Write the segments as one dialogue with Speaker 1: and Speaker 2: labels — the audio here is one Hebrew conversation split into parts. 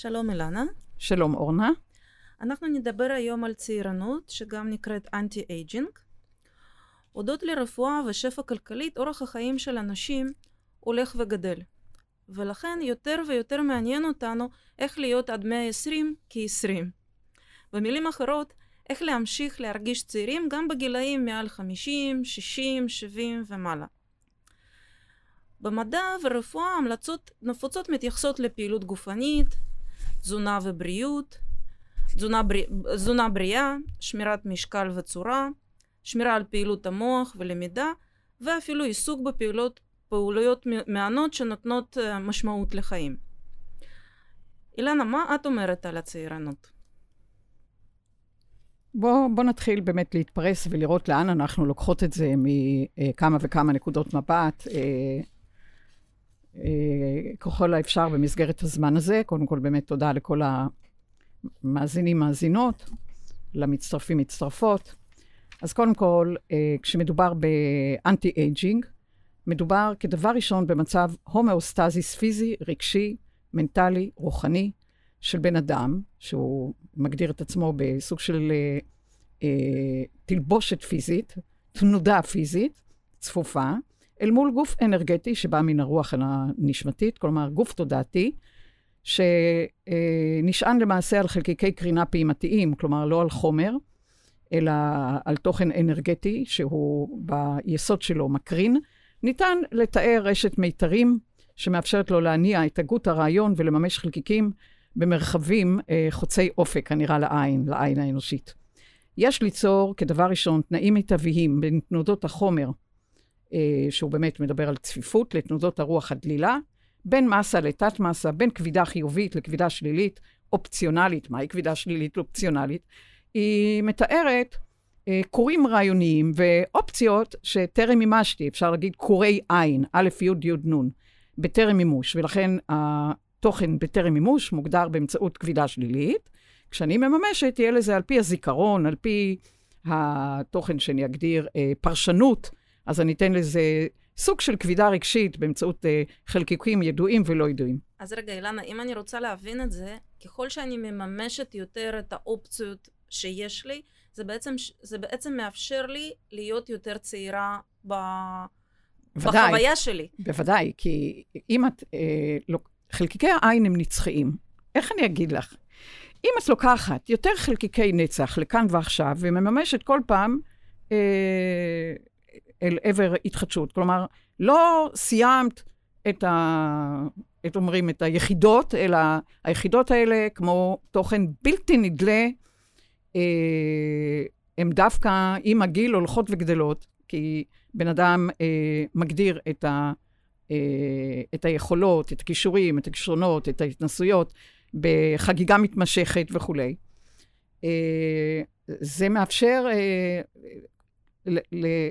Speaker 1: שלום אילנה.
Speaker 2: שלום אורנה.
Speaker 1: אנחנו נדבר היום על צעירנות, שגם נקראת אנטי-אייג'ינג. הודות לרפואה ושפע כלכלית, אורח החיים של אנשים הולך וגדל. ולכן יותר ויותר מעניין אותנו איך להיות עד 120 כ-20. במילים אחרות, איך להמשיך להרגיש צעירים גם בגילאים מעל 50, 60, 70 ומעלה. במדע ורפואה המלצות נפוצות מתייחסות לפעילות גופנית, תזונה ובריאות, תזונה, בריא, תזונה בריאה, שמירת משקל וצורה, שמירה על פעילות המוח ולמידה, ואפילו עיסוק בפעילות פעולויות מענות שנותנות אה, משמעות לחיים. אילנה, מה את אומרת על הצעירנות?
Speaker 2: בוא, בוא נתחיל באמת להתפרס ולראות לאן אנחנו לוקחות את זה מכמה וכמה נקודות מבט. אה, ככל האפשר במסגרת הזמן הזה. קודם כל, באמת תודה לכל המאזינים, מאזינות, למצטרפים, מצטרפות. אז קודם כל, אה, כשמדובר ב anti-aging, מדובר כדבר ראשון במצב הומאוסטזיס פיזי, רגשי, מנטלי, רוחני של בן אדם, שהוא מגדיר את עצמו בסוג של אה, אה, תלבושת פיזית, תנודה פיזית, צפופה, אל מול גוף אנרגטי שבא מן הרוח הנשמתית, כלומר גוף תודעתי, שנשען למעשה על חלקיקי קרינה פעימתיים, כלומר לא על חומר, אלא על תוכן אנרגטי שהוא ביסוד שלו מקרין. ניתן לתאר רשת מיתרים שמאפשרת לו להניע את הגות הרעיון ולממש חלקיקים במרחבים אה, חוצי אופק הנראה לעין, לעין האנושית. יש ליצור כדבר ראשון תנאים מיטביים בין תנודות החומר שהוא באמת מדבר על צפיפות, לתנודות הרוח הדלילה, בין מסה לתת מסה, בין כבידה חיובית לכבידה שלילית, אופציונלית. מהי כבידה שלילית אופציונלית? היא מתארת אה, קורים רעיוניים ואופציות שטרם מימשתי, אפשר להגיד קורי עין, א', י', י', נ', בטרם מימוש, ולכן התוכן בטרם מימוש מוגדר באמצעות כבידה שלילית. כשאני מממשת, תהיה לזה על פי הזיכרון, על פי התוכן שאני אגדיר אה, פרשנות אז אני אתן לזה סוג של כבידה רגשית באמצעות uh, חלקיקים ידועים ולא ידועים.
Speaker 1: אז רגע, אילנה, אם אני רוצה להבין את זה, ככל שאני מממשת יותר את האופציות שיש לי, זה בעצם, זה בעצם מאפשר לי להיות יותר צעירה ב... בוודאי, בחוויה שלי.
Speaker 2: בוודאי, כי אם את... אה, לא, חלקיקי העין הם נצחיים. איך אני אגיד לך? אם את לוקחת יותר חלקיקי נצח לכאן ועכשיו, ומממשת כל פעם אה, אל עבר התחדשות. כלומר, לא סיימת את ה... את אומרים, את היחידות, אלא היחידות האלה, כמו תוכן בלתי נדלה, אה, הם דווקא עם הגיל הולכות וגדלות, כי בן אדם אה, מגדיר את, ה, אה, את היכולות, את הכישורים, את הכישרונות, את ההתנסויות, בחגיגה מתמשכת וכולי. אה, זה מאפשר אה,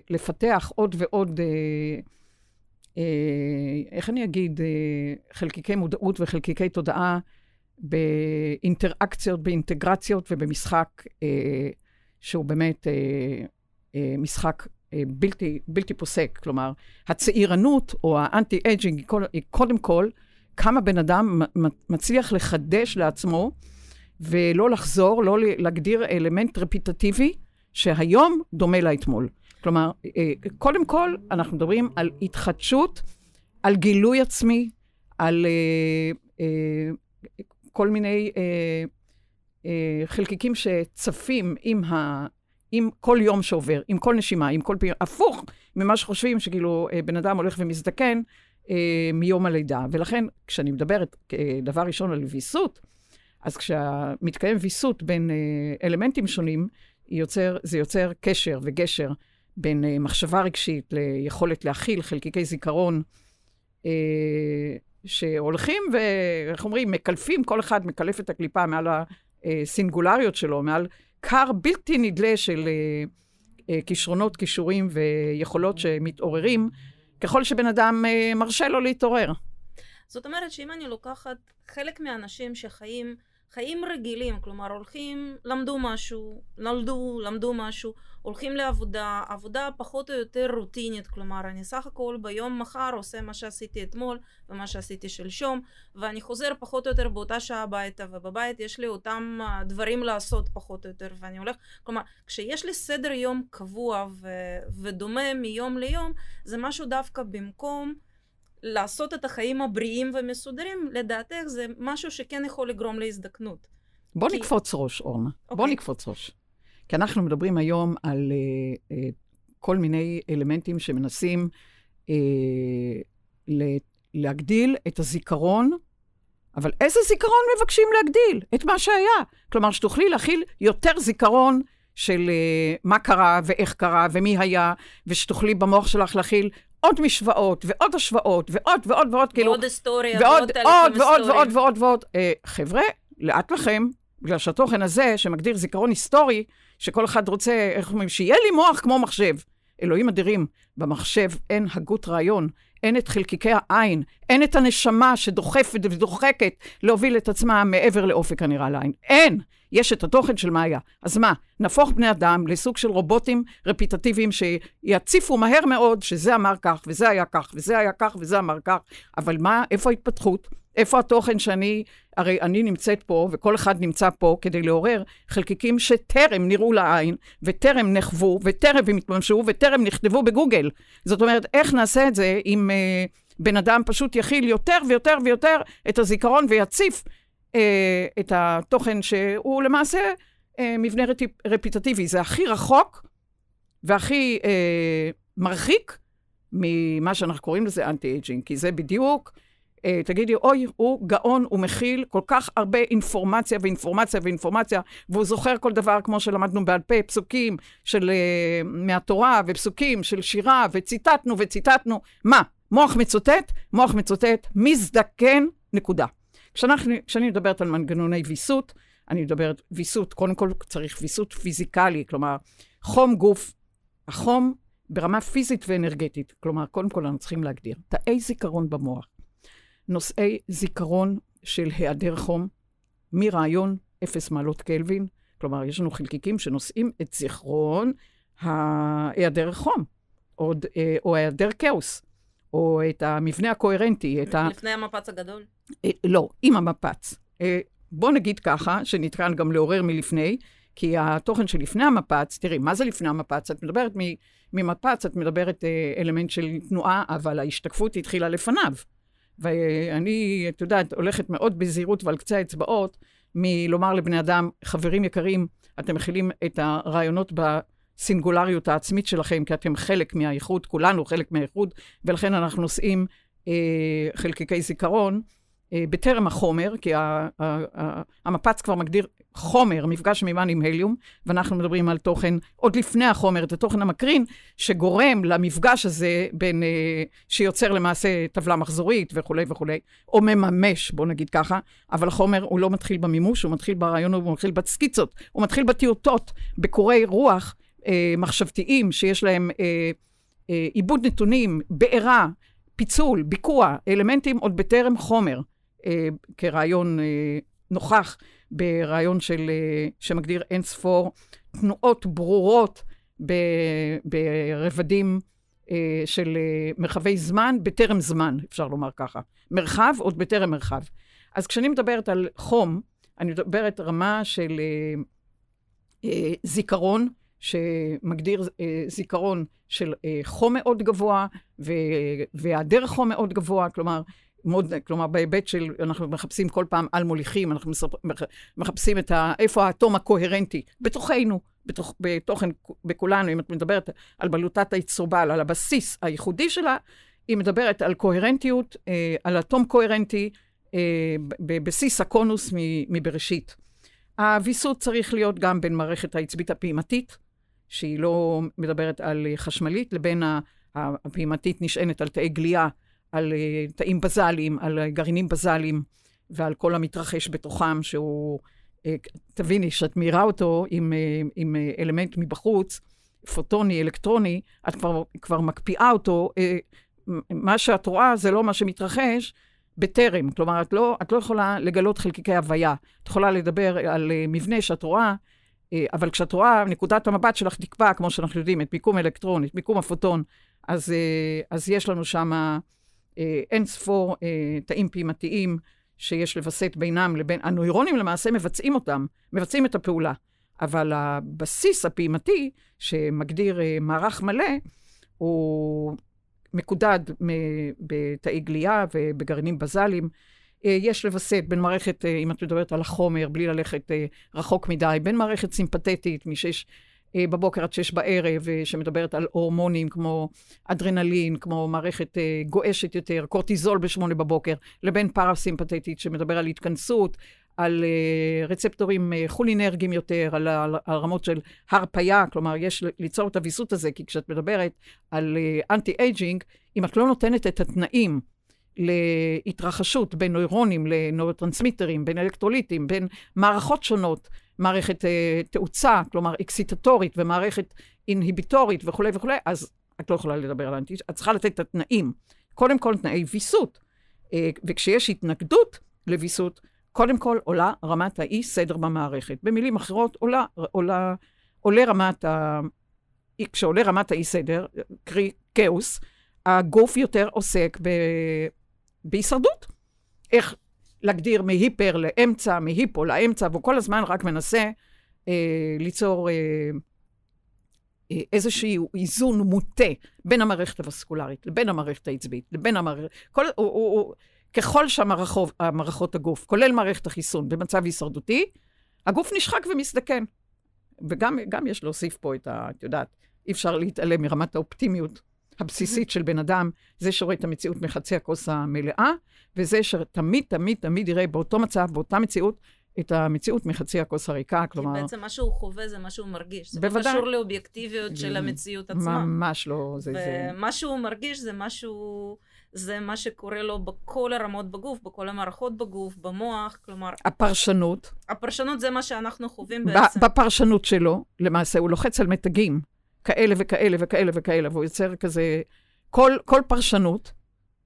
Speaker 2: לפתח עוד ועוד, אה, אה, איך אני אגיד, אה, חלקיקי מודעות וחלקיקי תודעה באינטראקציות, באינטגרציות ובמשחק שהוא באמת משחק בלתי, בלתי פוסק. כלומר, הצעירנות או האנטי-אייג'ינג היא קודם כל כמה בן אדם מצליח לחדש לעצמו ולא לחזור, לא להגדיר אלמנט רפיטטיבי, שהיום דומה לאתמול. כלומר, אה, קודם כל, אנחנו מדברים על התחדשות, על גילוי עצמי, על אה, אה, כל מיני חלקיקים שצפים עם, ה, עם כל יום שעובר, עם כל נשימה, עם כל פעמים, הפוך ממה שחושבים שכאילו בן אדם הולך ומזדקן מיום הלידה. ולכן, כשאני מדברת דבר ראשון על ויסות, אז כשמתקיים ויסות בין אלמנטים שונים, יוצר, זה יוצר קשר וגשר בין uh, מחשבה רגשית ליכולת להכיל חלקיקי זיכרון uh, שהולכים ואיך אומרים, מקלפים, כל אחד מקלף את הקליפה מעל הסינגולריות שלו, מעל קר בלתי נדלה של uh, uh, כישרונות, כישורים ויכולות שמתעוררים, ככל שבן אדם uh, מרשה לו להתעורר.
Speaker 1: זאת אומרת שאם אני לוקחת חלק מהאנשים שחיים חיים רגילים, כלומר הולכים, למדו משהו, נולדו, למדו משהו, הולכים לעבודה, עבודה פחות או יותר רוטינית, כלומר אני סך הכל ביום מחר עושה מה שעשיתי אתמול ומה שעשיתי שלשום, ואני חוזר פחות או יותר באותה שעה הביתה, ובבית יש לי אותם דברים לעשות פחות או יותר, ואני הולך, כלומר כשיש לי סדר יום קבוע ו- ודומה מיום ליום, זה משהו דווקא במקום לעשות את החיים הבריאים ומסודרים, לדעתך זה משהו שכן יכול לגרום להזדקנות.
Speaker 2: בוא כי... נקפוץ ראש, אורנה. Okay. בוא אוקיי. נקפוץ ראש. כי אנחנו מדברים היום על uh, uh, כל מיני אלמנטים שמנסים uh, ל- להגדיל את הזיכרון, אבל איזה זיכרון מבקשים להגדיל? את מה שהיה. כלומר, שתוכלי להכיל יותר זיכרון של uh, מה קרה ואיך קרה ומי היה, ושתוכלי במוח שלך להכיל עוד משוואות ועוד השוואות ועוד ועוד ועוד,
Speaker 1: כאילו... ועוד היסטוריה
Speaker 2: ועוד ועוד ועוד ועוד ועוד ועוד. אה, חבר'ה, לאט לכם, בגלל שהתוכן הזה, שמגדיר זיכרון היסטורי, שכל אחד רוצה, איך אומרים, שיהיה לי מוח כמו מחשב. אלוהים אדירים, במחשב אין הגות רעיון, אין את חלקיקי העין, אין את הנשמה שדוחפת ודוחקת להוביל את עצמה מעבר לאופק הנראה לעין. אין! יש את התוכן של מה היה. אז מה, נהפוך בני אדם לסוג של רובוטים רפיטטיביים שיציפו מהר מאוד שזה אמר כך, וזה היה כך, וזה היה כך, וזה אמר כך, אבל מה, איפה ההתפתחות? איפה התוכן שאני, הרי אני נמצאת פה, וכל אחד נמצא פה כדי לעורר חלקיקים שטרם נראו לעין, וטרם נחוו, וטרם התממשו, וטרם נכתבו בגוגל. זאת אומרת, איך נעשה את זה אם אה, בן אדם פשוט יכיל יותר ויותר ויותר את הזיכרון ויציף את התוכן שהוא למעשה אה, מבנה רטיפ, רפיטטיבי. זה הכי רחוק והכי אה, מרחיק ממה שאנחנו קוראים לזה anti-aging, כי זה בדיוק... אה, תגידי, אוי, הוא גאון, הוא מכיל כל כך הרבה אינפורמציה ואינפורמציה ואינפורמציה, והוא זוכר כל דבר, כמו שלמדנו בעל פה, פסוקים של, אה, מהתורה ופסוקים של שירה, וציטטנו וציטטנו. מה, מוח מצוטט? מוח מצוטט, מזדקן, נקודה. כשאני מדברת על מנגנוני ויסות, אני מדברת ויסות, קודם כל צריך ויסות פיזיקלי, כלומר, חום גוף, החום ברמה פיזית ואנרגטית. כלומר, קודם כל אנחנו צריכים להגדיר תאי זיכרון במוח. נושאי זיכרון של היעדר חום, מרעיון אפס מעלות קלווין, כלומר, יש לנו חלקיקים שנושאים את זיכרון היעדר חום, או, אה, או היעדר כאוס, או את המבנה הקוהרנטי, את
Speaker 1: ה... לפני המפץ הגדול?
Speaker 2: אה, לא, עם המפץ. אה, בוא נגיד ככה, שניתן גם לעורר מלפני, כי התוכן שלפני המפץ, תראי, מה זה לפני המפץ? את מדברת ממפץ, את מדברת אלמנט של תנועה, אבל ההשתקפות התחילה לפניו. ואני, את יודעת, הולכת מאוד בזהירות ועל קצה האצבעות מלומר לבני אדם, חברים יקרים, אתם מכילים את הרעיונות בסינגולריות העצמית שלכם, כי אתם חלק מהאיחוד, כולנו חלק מהאיחוד, ולכן אנחנו נושאים אה, חלקיקי זיכרון. אה, בטרם החומר, כי המפץ כבר מגדיר חומר, מפגש מימן עם הליום, ואנחנו מדברים על תוכן עוד לפני החומר, את התוכן המקרין, שגורם למפגש הזה בין, אה, שיוצר למעשה טבלה מחזורית וכולי וכולי, או מממש, בוא נגיד ככה, אבל החומר הוא לא מתחיל במימוש, הוא מתחיל ברעיון, הוא מתחיל בסקיצות, הוא מתחיל בטיוטות, בקורי רוח אה, מחשבתיים שיש להם אה, אה, עיבוד נתונים, בעירה, פיצול, ביקוע, אלמנטים עוד בטרם חומר. אה, כרעיון אה, נוכח ברעיון של, אה, שמגדיר אין ספור תנועות ברורות ב, ברבדים אה, של אה, מרחבי זמן בטרם זמן, אפשר לומר ככה. מרחב עוד בטרם מרחב. אז כשאני מדברת על חום, אני מדברת רמה של אה, אה, זיכרון, שמגדיר אה, זיכרון של אה, חום מאוד גבוה והיעדר חום מאוד גבוה, כלומר, מאוד, כלומר, בהיבט של, אנחנו מחפשים כל פעם על מוליכים, אנחנו מחפשים את ה, איפה האטום הקוהרנטי, בתוכנו, בתוך, בתוכן, בכולנו, אם את מדברת על בלוטת היצרובל, על הבסיס הייחודי שלה, היא מדברת על קוהרנטיות, אה, על אטום קוהרנטי, אה, בבסיס הקונוס מבראשית. הוויסות צריך להיות גם בין מערכת העצבית הפעימתית, שהיא לא מדברת על חשמלית, לבין הפעימתית נשענת על תאי גליה על uh, תאים בזאליים, על uh, גרעינים בזאליים ועל כל המתרחש בתוכם, שהוא, תביני, כשאת מאירה אותו עם, עם אלמנט מבחוץ, פוטוני, אלקטרוני, את כבר, כבר מקפיאה אותו. מה שאת רואה זה לא מה שמתרחש, בטרם. כלומר, את לא, את לא יכולה לגלות חלקיקי הוויה. את יכולה לדבר על מבנה שאת רואה, אבל כשאת רואה, נקודת המבט שלך תקבע, כמו שאנחנו יודעים, את מיקום אלקטרון, את מיקום הפוטון, אז, uh, אז יש לנו שם uh, אין ספור תאים פעימתיים שיש לווסת בינם לבין... הנוירונים למעשה מבצעים אותם, מבצעים את הפעולה. אבל הבסיס הפעימתי, שמגדיר מערך מלא, הוא מקודד בתאי גליה ובגרעינים בזאליים. אה, יש לווסת בין מערכת, אה, אם את מדברת על החומר, בלי ללכת אה, רחוק מדי, בין מערכת סימפתטית משש בבוקר עד שש בערב, שמדברת על הורמונים כמו אדרנלין, כמו מערכת גועשת יותר, קורטיזול בשמונה בבוקר, לבין פרסימפתטית שמדבר על התכנסות, על רצפטורים חולינרגיים יותר, על, על, על רמות של הרפייה, כלומר, יש ליצור את הוויסות הזה, כי כשאת מדברת על anti-aging, אם את לא נותנת את התנאים להתרחשות בין נוירונים לנוירוטרנסמיטרים, בין אלקטרוליטים, בין מערכות שונות, מערכת אה, תאוצה, כלומר אקסיטטורית ומערכת אינהיביטורית וכולי וכולי, אז את לא יכולה לדבר על אנטי, את צריכה לתת את התנאים. קודם כל, תנאי ויסות. אה, וכשיש התנגדות לוויסות, קודם כל עולה רמת האי סדר במערכת. במילים אחרות, עולה, עולה, עולה רמת ה... כשעולה רמת האי סדר, קרי כאוס, הגוף יותר עוסק. בהישרדות. איך להגדיר מהיפר לאמצע, מהיפו לאמצע, והוא כל הזמן רק מנסה אה, ליצור אה, אה איזשהו איזון מוטה בין המערכת הווסקולרית לבין המערכת העצבית, לבין המערכת... כל, הוא, הוא, הוא, ככל שהמערכות הגוף, כולל מערכת החיסון, במצב הישרדותי, הגוף נשחק ומזדקן. וגם יש להוסיף פה את ה... את יודעת, אי אפשר להתעלם מרמת האופטימיות הבסיסית של בן אדם, זה שרואה את המציאות מחצי הכוס המלאה, וזה שתמיד, תמיד, תמיד יראה באותו מצב, באותה מציאות, את המציאות מחצי הכוס הריקה,
Speaker 1: כלומר... כי בעצם מה שהוא חווה זה מה שהוא מרגיש. זה לא בוודאי. לא קשור לאובייקטיביות של המציאות עצמה.
Speaker 2: ממש לא.
Speaker 1: זה, ומה זה... שהוא מרגיש זה משהו... זה מה שקורה לו בכל הרמות בגוף, בכל המערכות בגוף, במוח, כלומר...
Speaker 2: הפרשנות.
Speaker 1: הפרשנות זה מה שאנחנו חווים בעצם.
Speaker 2: בפרשנות שלו, למעשה, הוא לוחץ על מתגים, כאלה וכאלה וכאלה וכאלה, והוא יוצר כזה... כל, כל פרשנות,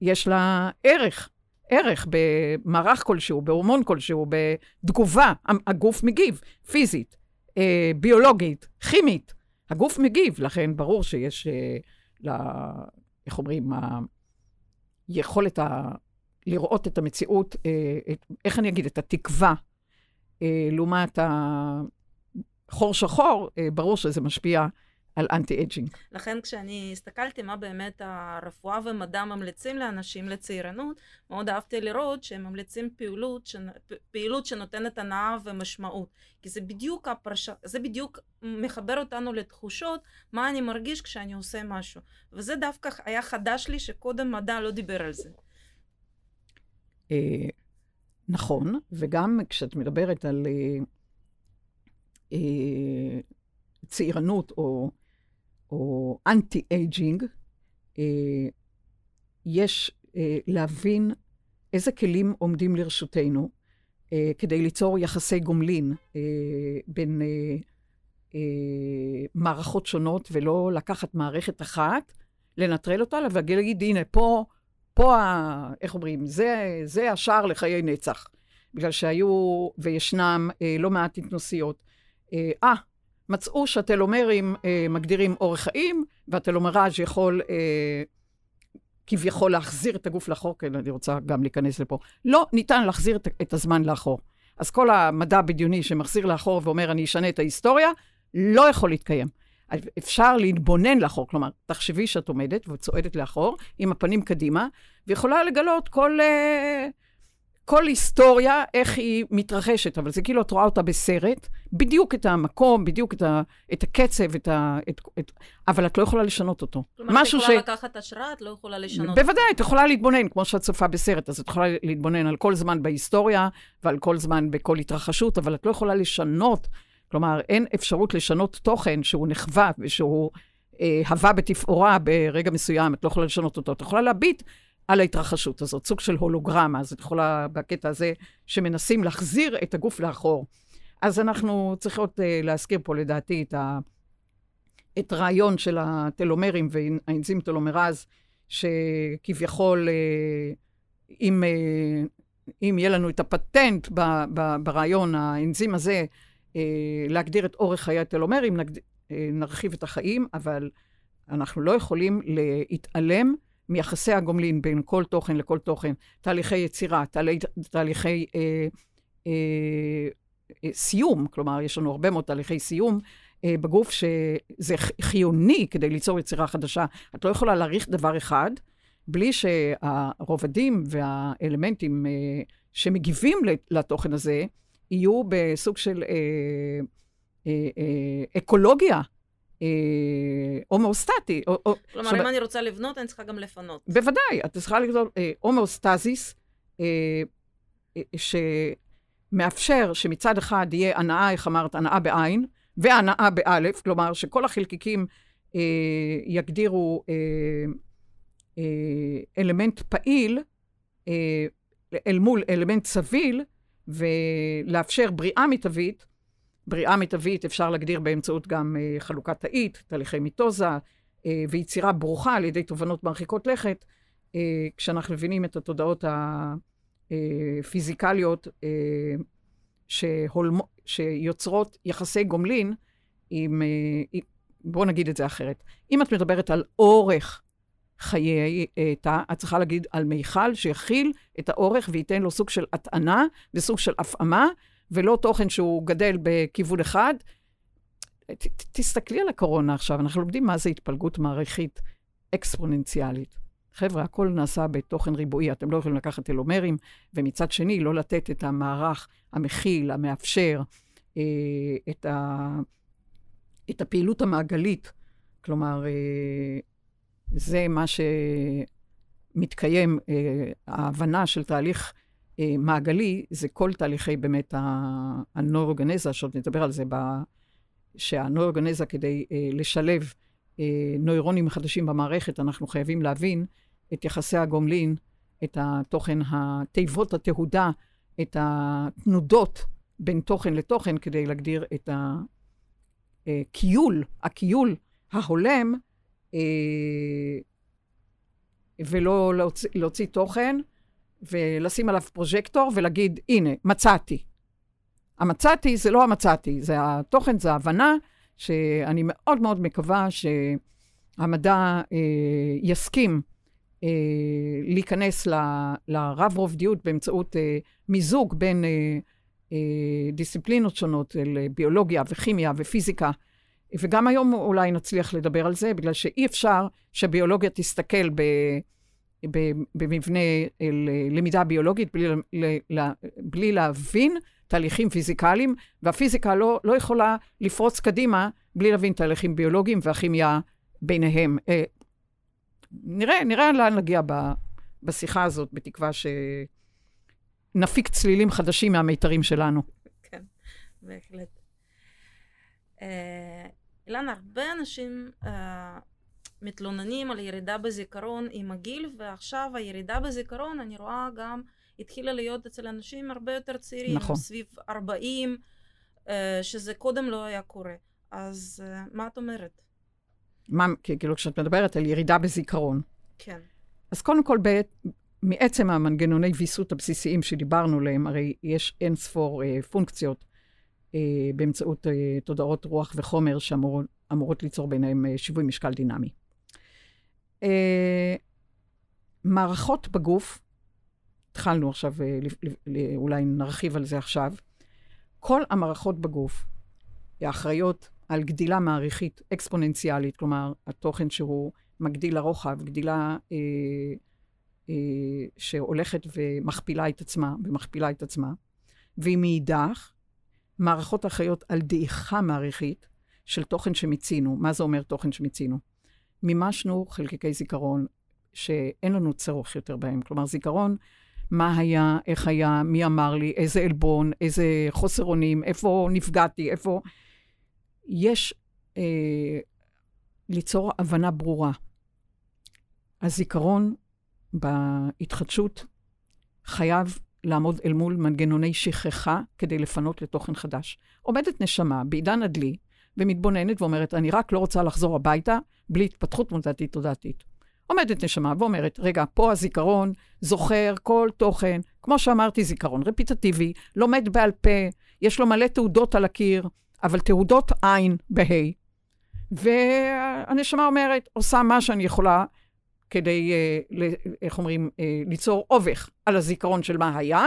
Speaker 2: יש לה ערך. ערך במערך כלשהו, בהורמון כלשהו, בתגובה. הגוף מגיב, פיזית, אה, ביולוגית, כימית. הגוף מגיב, לכן ברור שיש, אה, לה, איך אומרים, היכולת ה... לראות את המציאות, אה, את, איך אני אגיד, את התקווה, אה, לעומת החור שחור, אה, ברור שזה משפיע על אנטי-אייג'ינג.
Speaker 1: לכן כשאני הסתכלתי מה באמת הרפואה ומדע ממליצים לאנשים לצעירנות, מאוד אהבתי לראות שהם ממליצים פעילות, שנ... פעילות שנותנת הנאה ומשמעות. כי זה בדיוק, הפרש... זה בדיוק מחבר אותנו לתחושות, מה אני מרגיש כשאני עושה משהו. וזה דווקא היה חדש לי שקודם מדע לא דיבר על זה.
Speaker 2: אה, נכון, וגם כשאת מדברת על אה, אה, צעירנות או או אנטי-אייג'ינג, אה, יש אה, להבין איזה כלים עומדים לרשותנו אה, כדי ליצור יחסי גומלין בין מערכות שונות, ולא לקחת מערכת אחת, לנטרל אותה, ולהגיד, הנה, פה, פה, איך אומרים, זה, זה השער לחיי נצח. בגלל שהיו וישנם אה, לא מעט התנוסיות. אה מצאו שהטלומרים אה, מגדירים אורך חיים, והטלומראז' יכול אה, כביכול להחזיר את הגוף לאחור, כן, אני רוצה גם להיכנס לפה. לא ניתן להחזיר את, את הזמן לאחור. אז כל המדע הבדיוני שמחזיר לאחור ואומר, אני אשנה את ההיסטוריה, לא יכול להתקיים. אפשר להתבונן לאחור, כלומר, תחשבי שאת עומדת וצועדת לאחור, עם הפנים קדימה, ויכולה לגלות כל... אה, כל היסטוריה, איך היא מתרחשת, אבל זה כאילו את רואה אותה בסרט, בדיוק את המקום, בדיוק את, ה, את הקצב, את ה, את, את, אבל את לא יכולה לשנות אותו.
Speaker 1: כלומר, את יכולה ש... לקחת השראה, את לא יכולה לשנות
Speaker 2: בוודאי, את יכולה להתבונן, כמו שאת צופה בסרט, אז את יכולה להתבונן על כל זמן בהיסטוריה, ועל כל זמן בכל התרחשות, אבל את לא יכולה לשנות, כלומר, אין אפשרות לשנות תוכן שהוא נחווה ושהוא אה, הווה בתפאורה ברגע מסוים, את לא יכולה לשנות אותו. את יכולה להביט על ההתרחשות הזאת, סוג של הולוגרמה, אז את יכולה בקטע הזה שמנסים להחזיר את הגוף לאחור. אז אנחנו צריכות uh, להזכיר פה לדעתי את, ה, את רעיון של הטלומרים והאנזים טלומרז, שכביכול uh, אם, אה, אם יהיה לנו את הפטנט ב, ב, ברעיון, האנזים הזה, אה, להגדיר את אורך חיי הטלומרים, נגד... אה, נרחיב את החיים, אבל אנחנו לא יכולים להתעלם מיחסי הגומלין בין כל תוכן לכל תוכן, תהליכי יצירה, תהלי, תהליכי אה, אה, אה, סיום, כלומר, יש לנו הרבה מאוד תהליכי סיום אה, בגוף, שזה חיוני כדי ליצור יצירה חדשה. את לא יכולה להעריך דבר אחד בלי שהרובדים והאלמנטים אה, שמגיבים לתוכן הזה יהיו בסוג של אה, אה, אה, אקולוגיה. הומואוסטטי.
Speaker 1: כלומר, אם אני רוצה לבנות, אני צריכה גם לפנות.
Speaker 2: בוודאי, את צריכה לגדול הומואוסטזיס, שמאפשר שמצד אחד יהיה הנאה, איך אמרת, הנאה בעין, והנאה באלף, כלומר שכל החלקיקים אה, יגדירו אה, אה, אלמנט פעיל אה, אל מול אלמנט סביל, ולאפשר בריאה מיטבית. בריאה מיטבית אפשר להגדיר באמצעות גם אה, חלוקת תאית, תהליכי מיטוזה, אה, ויצירה ברוכה על ידי תובנות מרחיקות לכת, אה, כשאנחנו מבינים את התודעות הפיזיקליות אה, שהולמ... שיוצרות יחסי גומלין עם, בואו נגיד את זה אחרת. אם את מדברת על אורך חיי תא, את צריכה להגיד על מיכל שיכיל את האורך וייתן לו סוג של הטענה וסוג של הפעמה, ולא תוכן שהוא גדל בכיוון אחד. ת, ת, תסתכלי על הקורונה עכשיו, אנחנו לומדים מה זה התפלגות מעריכית אקספוננציאלית. חבר'ה, הכל נעשה בתוכן ריבועי, אתם לא יכולים לקחת טלומרים, ומצד שני, לא לתת את המערך המכיל, המאפשר, אה, את, ה, את הפעילות המעגלית. כלומר, אה, זה מה שמתקיים, אה, ההבנה של תהליך מעגלי, זה כל תהליכי באמת הנוירוגנזה, שעוד נדבר על זה, שהנוירוגנזה, כדי אה, לשלב אה, נוירונים חדשים במערכת, אנחנו חייבים להבין את יחסי הגומלין, את התוכן, התיבות התהודה, את התנודות בין תוכן לתוכן, כדי להגדיר את הכיול, הכיול ההולם, אה, ולא להוציא, להוציא תוכן ולשים עליו פרוז'קטור ולהגיד, הנה, מצאתי. המצאתי זה לא המצאתי, זה התוכן, זה ההבנה שאני מאוד מאוד מקווה שהמדע אה, יסכים אה, להיכנס ל, לרב-רובדיות באמצעות אה, מיזוג בין אה, אה, דיסציפלינות שונות, של ביולוגיה וכימיה ופיזיקה. וגם היום אולי נצליח לדבר על זה, בגלל שאי אפשר שביולוגיה תסתכל ב, במבנה אל למידה ביולוגית בלי, בלי להבין תהליכים פיזיקליים, והפיזיקה לא, לא יכולה לפרוץ קדימה בלי להבין תהליכים ביולוגיים והכימיה ביניהם. אה, נראה, נראה לאן נגיע בשיחה הזאת, בתקווה שנפיק צלילים חדשים מהמיתרים שלנו.
Speaker 1: כן, בהחלט. אה, אילן, הרבה אנשים מתלוננים על ירידה בזיכרון עם הגיל, ועכשיו הירידה בזיכרון, אני רואה גם, התחילה להיות אצל אנשים הרבה יותר צעירים,
Speaker 2: נכון.
Speaker 1: סביב 40, uh, שזה קודם לא היה קורה. אז uh, מה את אומרת?
Speaker 2: מה, כאילו, כשאת מדברת על ירידה בזיכרון.
Speaker 1: כן.
Speaker 2: אז קודם כל, ב, מעצם המנגנוני ויסות הבסיסיים שדיברנו עליהם, הרי יש אין ספור אה, פונקציות אה, באמצעות אה, תודעות רוח וחומר שאמורות ליצור ביניהם אה, שיווי משקל דינמי. אה, מערכות בגוף, התחלנו עכשיו, אה, אולי נרחיב על זה עכשיו, כל המערכות בגוף האחראיות על גדילה מעריכית אקספוננציאלית, כלומר, התוכן שהוא מגדיל לרוחב, גדילה אה, אה, שהולכת ומכפילה את עצמה, ומכפילה את עצמה, והיא מאידך, מערכות אחראיות על דעיכה מעריכית של תוכן שמיצינו. מה זה אומר תוכן שמיצינו? מימשנו חלקיקי זיכרון שאין לנו צורך יותר בהם. כלומר, זיכרון, מה היה, איך היה, מי אמר לי, איזה עלבון, איזה חוסר אונים, איפה נפגעתי, איפה... יש אה, ליצור הבנה ברורה. הזיכרון בהתחדשות חייב לעמוד אל מול מנגנוני שכחה כדי לפנות לתוכן חדש. עומדת נשמה בעידן הדלי ומתבוננת ואומרת, אני רק לא רוצה לחזור הביתה בלי התפתחות מודעתית תודעתית. עומדת נשמה ואומרת, רגע, פה הזיכרון זוכר כל תוכן, כמו שאמרתי, זיכרון רפיטטיבי, לומד בעל פה, יש לו מלא תעודות על הקיר, אבל תעודות עין בה'. והנשמה אומרת, עושה מה שאני יכולה כדי, אה, איך אומרים, אה, ליצור אובך על הזיכרון של מה היה,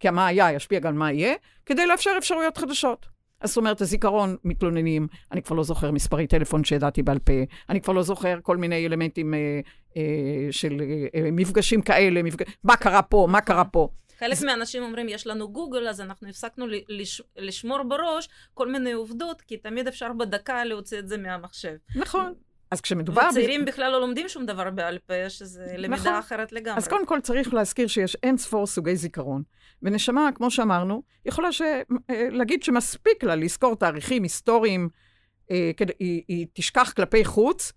Speaker 2: כי המה היה ישפיע גם מה יהיה, כדי לאפשר אפשרויות חדשות. אז זאת אומרת, הזיכרון מתלוננים, אני כבר לא זוכר מספרי טלפון שידעתי בעל פה, אני כבר לא זוכר כל מיני אלמנטים אה, אה, של אה, אה מפגשים כאלה, מפג... מה קרה פה, מה קרה פה.
Speaker 1: חלק מהאנשים אומרים, יש לנו גוגל, אז אנחנו הפסקנו לש, לשמור בראש כל מיני עובדות, כי תמיד אפשר בדקה להוציא את זה מהמחשב.
Speaker 2: נכון. אז כשמדובר...
Speaker 1: וצעירים ב... בכלל לא לומדים שום דבר בעל פה, שזה למידה נכון. אחרת לגמרי.
Speaker 2: אז קודם כל צריך להזכיר שיש אין ספור סוגי זיכרון. ונשמה, כמו שאמרנו, יכולה ש... אה, להגיד שמספיק לה לזכור תאריכים היסטוריים, אה, כדי... היא, היא תשכח כלפי חוץ,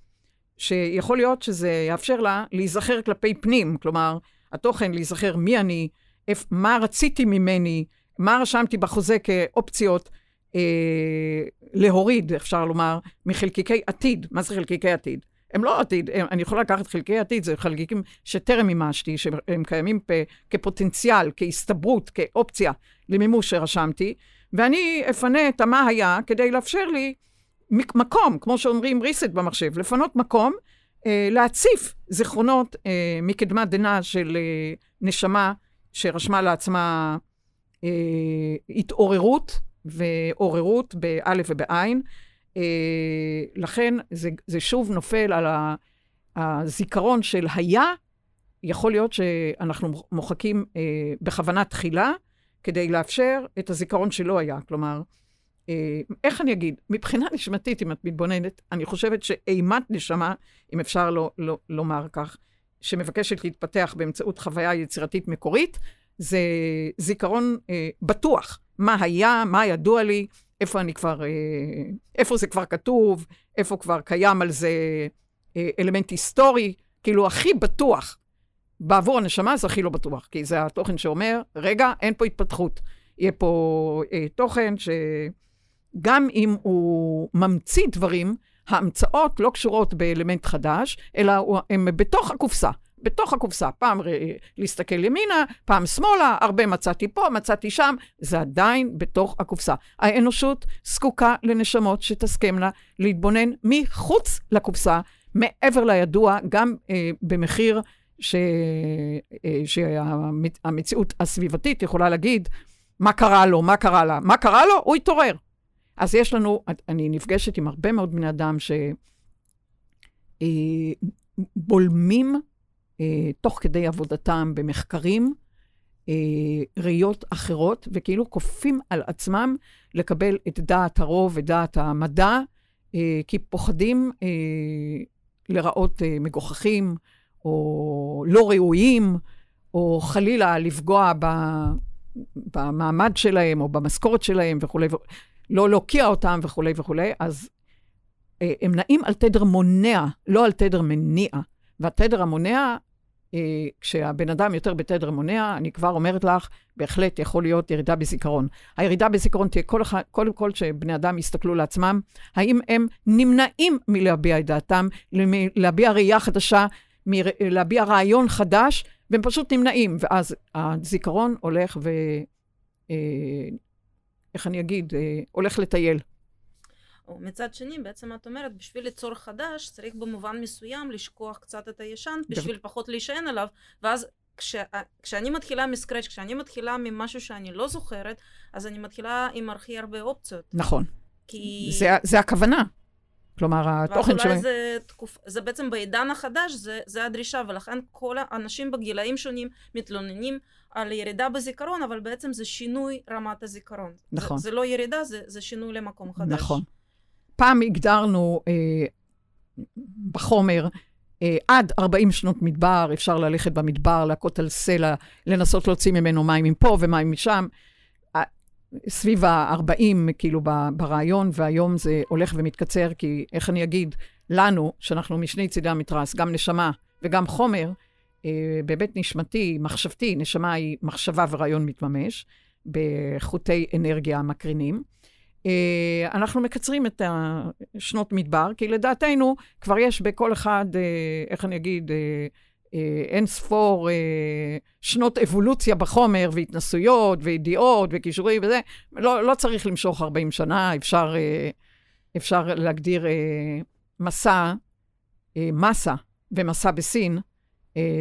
Speaker 2: שיכול להיות שזה יאפשר לה להיזכר כלפי פנים, כלומר, התוכן להיזכר מי אני, איפ, מה רציתי ממני, מה רשמתי בחוזה כאופציות אה, להוריד, אפשר לומר, מחלקיקי עתיד. מה זה חלקיקי עתיד? הם לא עתיד, הם, אני יכולה לקחת חלקי עתיד, זה חלקיקים שטרם מימשתי, שהם קיימים פ, כפוטנציאל, כהסתברות, כאופציה למימוש שרשמתי, ואני אפנה את המה היה כדי לאפשר לי מקום, כמו שאומרים reset במחשב, לפנות מקום, אה, להציף זיכרונות אה, מקדמת דנא של אה, נשמה שרשמה לעצמה אה, התעוררות ועוררות באלף ובעין. אה, לכן זה, זה שוב נופל על הזיכרון של היה, יכול להיות שאנחנו מוחקים אה, בכוונה תחילה, כדי לאפשר את הזיכרון שלא היה. כלומר, אה, איך אני אגיד? מבחינה נשמתית, אם את מתבוננת, אני חושבת שאימת נשמה, אם אפשר לא, לא, לומר כך, שמבקשת להתפתח באמצעות חוויה יצירתית מקורית, זה זיכרון אה, בטוח. מה היה, מה ידוע לי, איפה אני כבר, אה, איפה זה כבר כתוב, איפה כבר קיים על זה אה, אלמנט היסטורי, כאילו הכי בטוח. בעבור הנשמה זה הכי לא בטוח, כי זה התוכן שאומר, רגע, אין פה התפתחות. יהיה פה אה, תוכן שגם אם הוא ממציא דברים, ההמצאות לא קשורות באלמנט חדש, אלא הן בתוך הקופסה. בתוך הקופסה, פעם להסתכל ימינה, פעם שמאלה, הרבה מצאתי פה, מצאתי שם, זה עדיין בתוך הקופסה. האנושות זקוקה לנשמות שתסכמנה להתבונן מחוץ לקופסה, מעבר לידוע, גם אה, במחיר ש... אה, שהמציאות הסביבתית יכולה להגיד, מה קרה לו, מה קרה לה, מה קרה לו? הוא התעורר. אז יש לנו, אני נפגשת עם הרבה מאוד בני אדם שבולמים אה, תוך כדי עבודתם במחקרים, אה, ראיות אחרות, וכאילו כופים על עצמם לקבל את דעת הרוב ודעת המדע, אה, כי פוחדים אה, לראות אה, מגוחכים, או לא ראויים, או חלילה לפגוע במעמד שלהם, או במשכורת שלהם וכולי, לא להוקיע אותם וכולי וכולי, אז אה, הם נעים על תדר מונע, לא על תדר מניע. והתדר המונע, אה, כשהבן אדם יותר בתדר מונע, אני כבר אומרת לך, בהחלט יכול להיות ירידה בזיכרון. הירידה בזיכרון תהיה כל אחד, קודם כל שבני אדם יסתכלו לעצמם, האם הם נמנעים מלהביע את דעתם, להביע ראייה חדשה, להביע רעיון חדש, והם פשוט נמנעים, ואז הזיכרון הולך ו... אה, איך אני אגיד? אה, הולך לטייל.
Speaker 1: מצד שני, בעצם את אומרת, בשביל ליצור חדש, צריך במובן מסוים לשכוח קצת את הישן, בשביל פחות להישען עליו, ואז כש, כשאני מתחילה מסקרץ', כשאני מתחילה ממשהו שאני לא זוכרת, אז אני מתחילה עם הכי הרבה אופציות.
Speaker 2: נכון. כי... זה, זה הכוונה. כלומר, התוכן
Speaker 1: שלהם... זה, תקופ... זה בעצם בעידן החדש, זה, זה הדרישה, ולכן כל האנשים בגילאים שונים מתלוננים על ירידה בזיכרון, אבל בעצם זה שינוי רמת הזיכרון.
Speaker 2: נכון.
Speaker 1: זה, זה לא ירידה, זה, זה שינוי למקום חדש.
Speaker 2: נכון. פעם הגדרנו אה, בחומר, אה, עד 40 שנות מדבר, אפשר ללכת במדבר, להכות על סלע, לנסות להוציא ממנו מים מפה ומים משם. סביב ה-40, כאילו, ברעיון, והיום זה הולך ומתקצר, כי איך אני אגיד, לנו, שאנחנו משני צידי המתרס, גם נשמה וגם חומר, אה, בהיבט נשמתי, מחשבתי, נשמה היא מחשבה ורעיון מתממש, בחוטי אנרגיה מקרינים. אה, אנחנו מקצרים את שנות מדבר, כי לדעתנו כבר יש בכל אחד, אה, איך אני אגיד, אה, אין ספור שנות אבולוציה בחומר, והתנסויות, וידיעות, וכישורים וזה. לא, לא צריך למשוך 40 שנה, אפשר, אפשר להגדיר מסע, מסה ומסע בסין,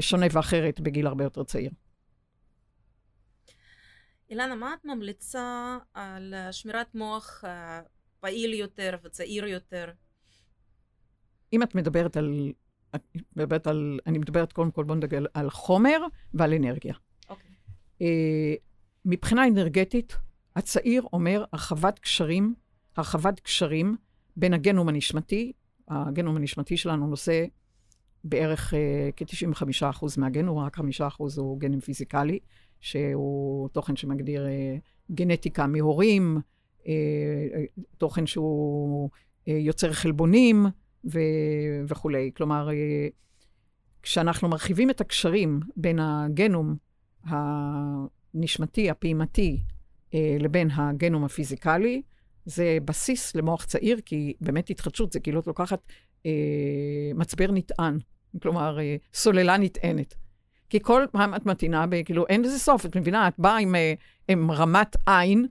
Speaker 2: שונה ואחרת בגיל הרבה יותר צעיר.
Speaker 1: אילנה, מה את ממליצה על שמירת מוח פעיל יותר וצעיר יותר?
Speaker 2: אם את מדברת על... מדברת על... אני מדברת קודם כל, בוא נדבר על חומר ועל אנרגיה. אוקיי. Okay. מבחינה אנרגטית, הצעיר אומר הרחבת קשרים, הרחבת קשרים בין הגנום הנשמתי, הגנום הנשמתי שלנו נושא בערך uh, כ-95% מהגנום, רק 5% הוא גנום פיזיקלי, שהוא תוכן שמגדיר אה, גנטיקה מהורים, אה, תוכן שהוא אה, יוצר חלבונים ו- וכולי. כלומר, אה, כשאנחנו מרחיבים את הקשרים בין הגנום הנשמתי, הפעימתי, אה, לבין הגנום הפיזיקלי, זה בסיס למוח צעיר, כי באמת התחדשות זה כאילו את לוקחת אה, מצבר נטען, כלומר, אה, סוללה נטענת. כי כל פעם את מתאינה, כאילו, אין לזה סוף, את מבינה? את באה עם, אה, עם רמת עין,